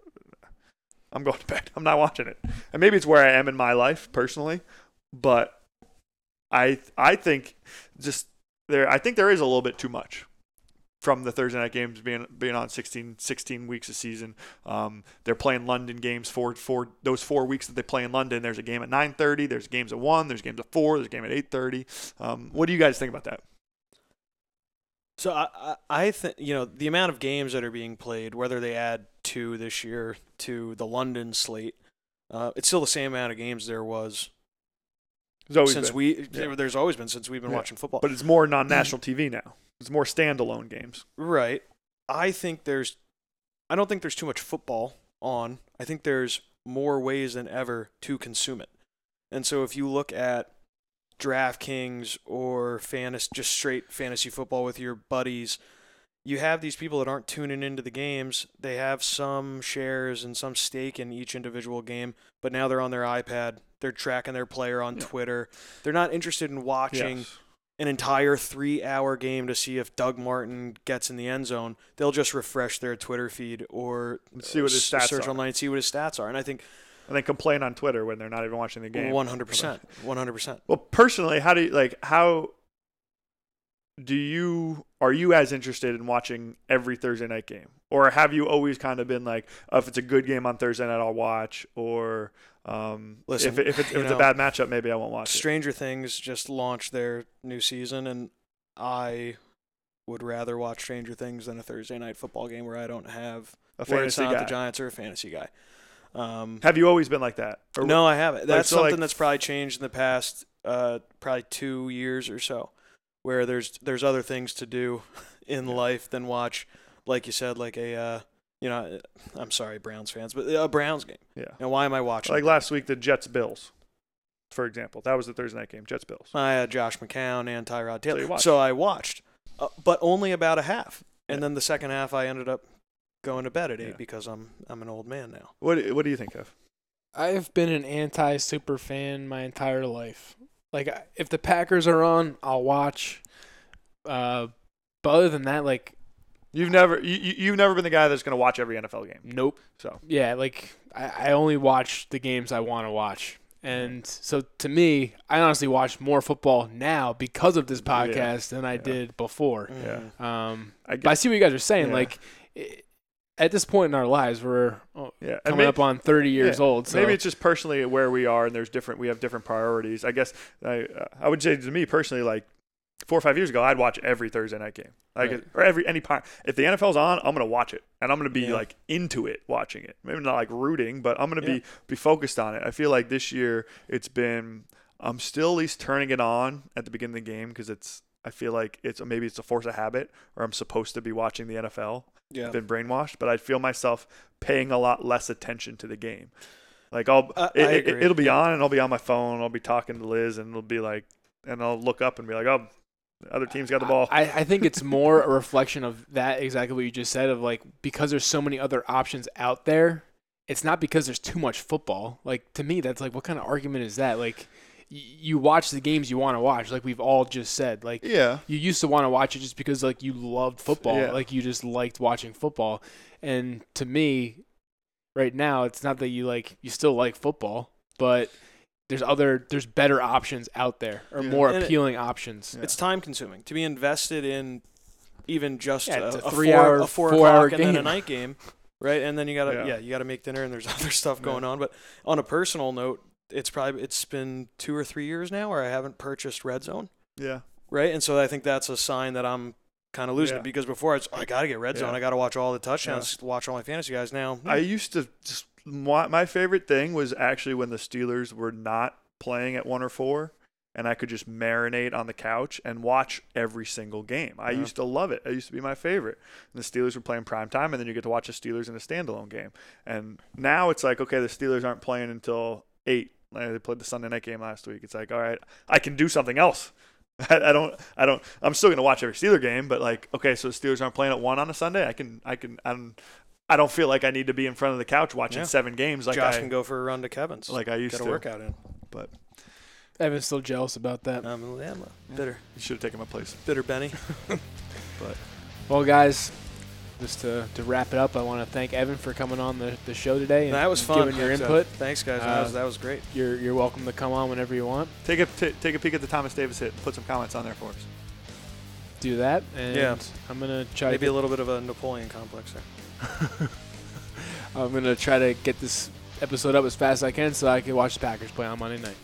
I'm going to bed. I'm not watching it. And maybe it's where I am in my life personally, but I I think just there I think there is a little bit too much from the Thursday night games being being on 16, 16 weeks a season. Um, they're playing London games for for those four weeks that they play in London. There's a game at 9:30. There's games at one. There's games at four. There's a game at 8:30. Um, what do you guys think about that? So I, I, think you know the amount of games that are being played, whether they add two this year to the London slate, uh, it's still the same amount of games there was since been. we. Yeah. There's always been since we've been Yeah. watching football. but it's more non-national TV now. It's more standalone games. Right. I think there's I don't think there's too much football on. I think there's more ways than ever to consume it. And so if you look at DraftKings or fantasy just straight fantasy football with your buddies, you have these people that aren't tuning into the games. They have some shares and some stake in each individual game, but now they're on their iPad. They're tracking their player on Yeah. Twitter. They're not interested in watching Yes. an entire three hour game to see if Doug Martin gets in the end zone. They'll just refresh their Twitter feed or see what uh, his stats search are. online and see what his stats are. And I think And then complain on Twitter when they're not even watching the game. 100%. 100%. Well, personally, how do you like how do you are you as interested in watching every Thursday night game, or have you always kind of been like, oh, if it's a good game on Thursday night, I'll watch, or um, Listen, if, if, it's, if it's a bad matchup, maybe I won't watch it. Stranger Things just launched their new season, and I would rather watch Stranger Things than a Thursday night football game where I don't have A where it's fantasy not guy. the Giants or a fantasy guy. Um, Have you always been like that? Or no, I haven't. That's so, like- something that's probably changed in the past, uh, probably two years or so, where there's there's other things to do in life than watch, like you said, like a, uh, you know, I'm sorry, Browns fans, but a Browns game. Yeah. And why am I watching? Like last week, the Jets Bills, for example, that was the Thursday night game. Jets Bills. I had Josh McCown and Tyrod Taylor, you watched. so I watched, uh, but only about a half, and Yeah. then the second half I ended up going to bed at eight Yeah. because I'm I'm an old man now. What What do you think of? I've been an anti super fan my entire life. Like if the Packers are on, I'll watch. Uh, but other than that, like You've never you, you- you've never been the guy that's going to watch every NFL game. nope. So Yeah, like I, I only watch the games I want to watch. And so to me, I honestly watch more football now because of this Yeah, podcast than I yeah. did before. Yeah. Mhm. Um, I but I see what you guys are saying. Yeah. Like i at this point in our lives, we're oh, yeah. Coming may- up on 30 years Yeah, old. So Maybe it's just personally where we are, and there's different. We have different priorities. I guess I uh, I would say to me personally, like four or five years ago, I'd watch every Thursday night game, like Right. or every any part. If the NFL's on, I'm gonna watch it, and I'm gonna be Yeah. like into it, watching it. Maybe not like rooting, but I'm gonna Yeah. be be focused on it. I feel like this year it's been. I'm still at least turning it on at the beginning of the game because it's. I feel like it's maybe it's a force of habit, or I'm supposed to be watching the NFL Yeah. been brainwashed, but I feel myself paying a lot less attention to the game. Like I'll, I- it, I it, be on, and I'll be on my phone. I'll be talking to Liz, and it'll be like, and I'll look up and be like, oh, the other team's got the ball. I, I think it's more a reflection of that exactly what you just said of like because there's so many other options out there. It's not because there's too much football. Like to me, that's like what kind of argument is that? Like y- you watch the games you want to watch, like we've all just said. Like yeah, you used to want to watch it just because like you loved football, Yeah. like you just liked watching football. And to me, right now, it's not that you like you still like football, but there's other there's better options out there or Yeah. more And it- appealing options. Yeah. It's time consuming to be invested in even just Yeah, a, it's a a three-hour- four, a four, four-hour o'clock and then a game. night game, right? And then you gotta Yeah. yeah, you gotta make dinner and there's other stuff Yeah. going on. But on a personal note, it's probably it's been two or three years now where I haven't purchased Red Zone, yeah, right? And so I think that's a sign that I'm kind of losing Yeah. it because before it's I gotta get Red Zone, Yeah. I gotta watch all the touchdowns, watch all my fantasy guys now. I hmm. used to just my, my favorite thing was actually when the Steelers were not playing at one or four, and I could just marinate on the couch and watch every single game. I Yeah. used to love it. It used to be my favorite. And the Steelers were playing prime time, and then you get to watch the Steelers in a standalone game. And now it's like, okay, the Steelers aren't playing until eight. Like, They played the Sunday night game last week. It's like, all right, I can do something else. I, I don't. I don't. I'm still gonna watch every Steeler game, but like, okay, so the Steelers aren't playing at one on a Sunday. I can. I can. I'm. I don't feel like I need to be in front of the couch watching Yeah. seven games like Josh I can go for a run to Kevin's. like I used to get a to. workout in. But Evan's still jealous about that. Um, yeah, I'm a bitter, you should have taken my place. bitter Benny. but Well, guys, just to, to wrap it up, I want to thank Evan for coming on the, the show today and that was and fun. giving your Thanks, uh, input. Thanks, guys. Uh, that, was, that was great. You're you're welcome to come on whenever you want. Take a t- take a peek at the Thomas Davis hit. Put some comments on there for us. Do that, and Yeah. I'm gonna try Maybe to a little bit of a Napoleon complex there. I'm gonna try to get this episode up as fast as I can so I can watch the Packers play on Monday night.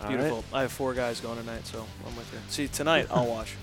All right. Beautiful. I have four guys going tonight, so I'm with you. See, tonight I'll watch.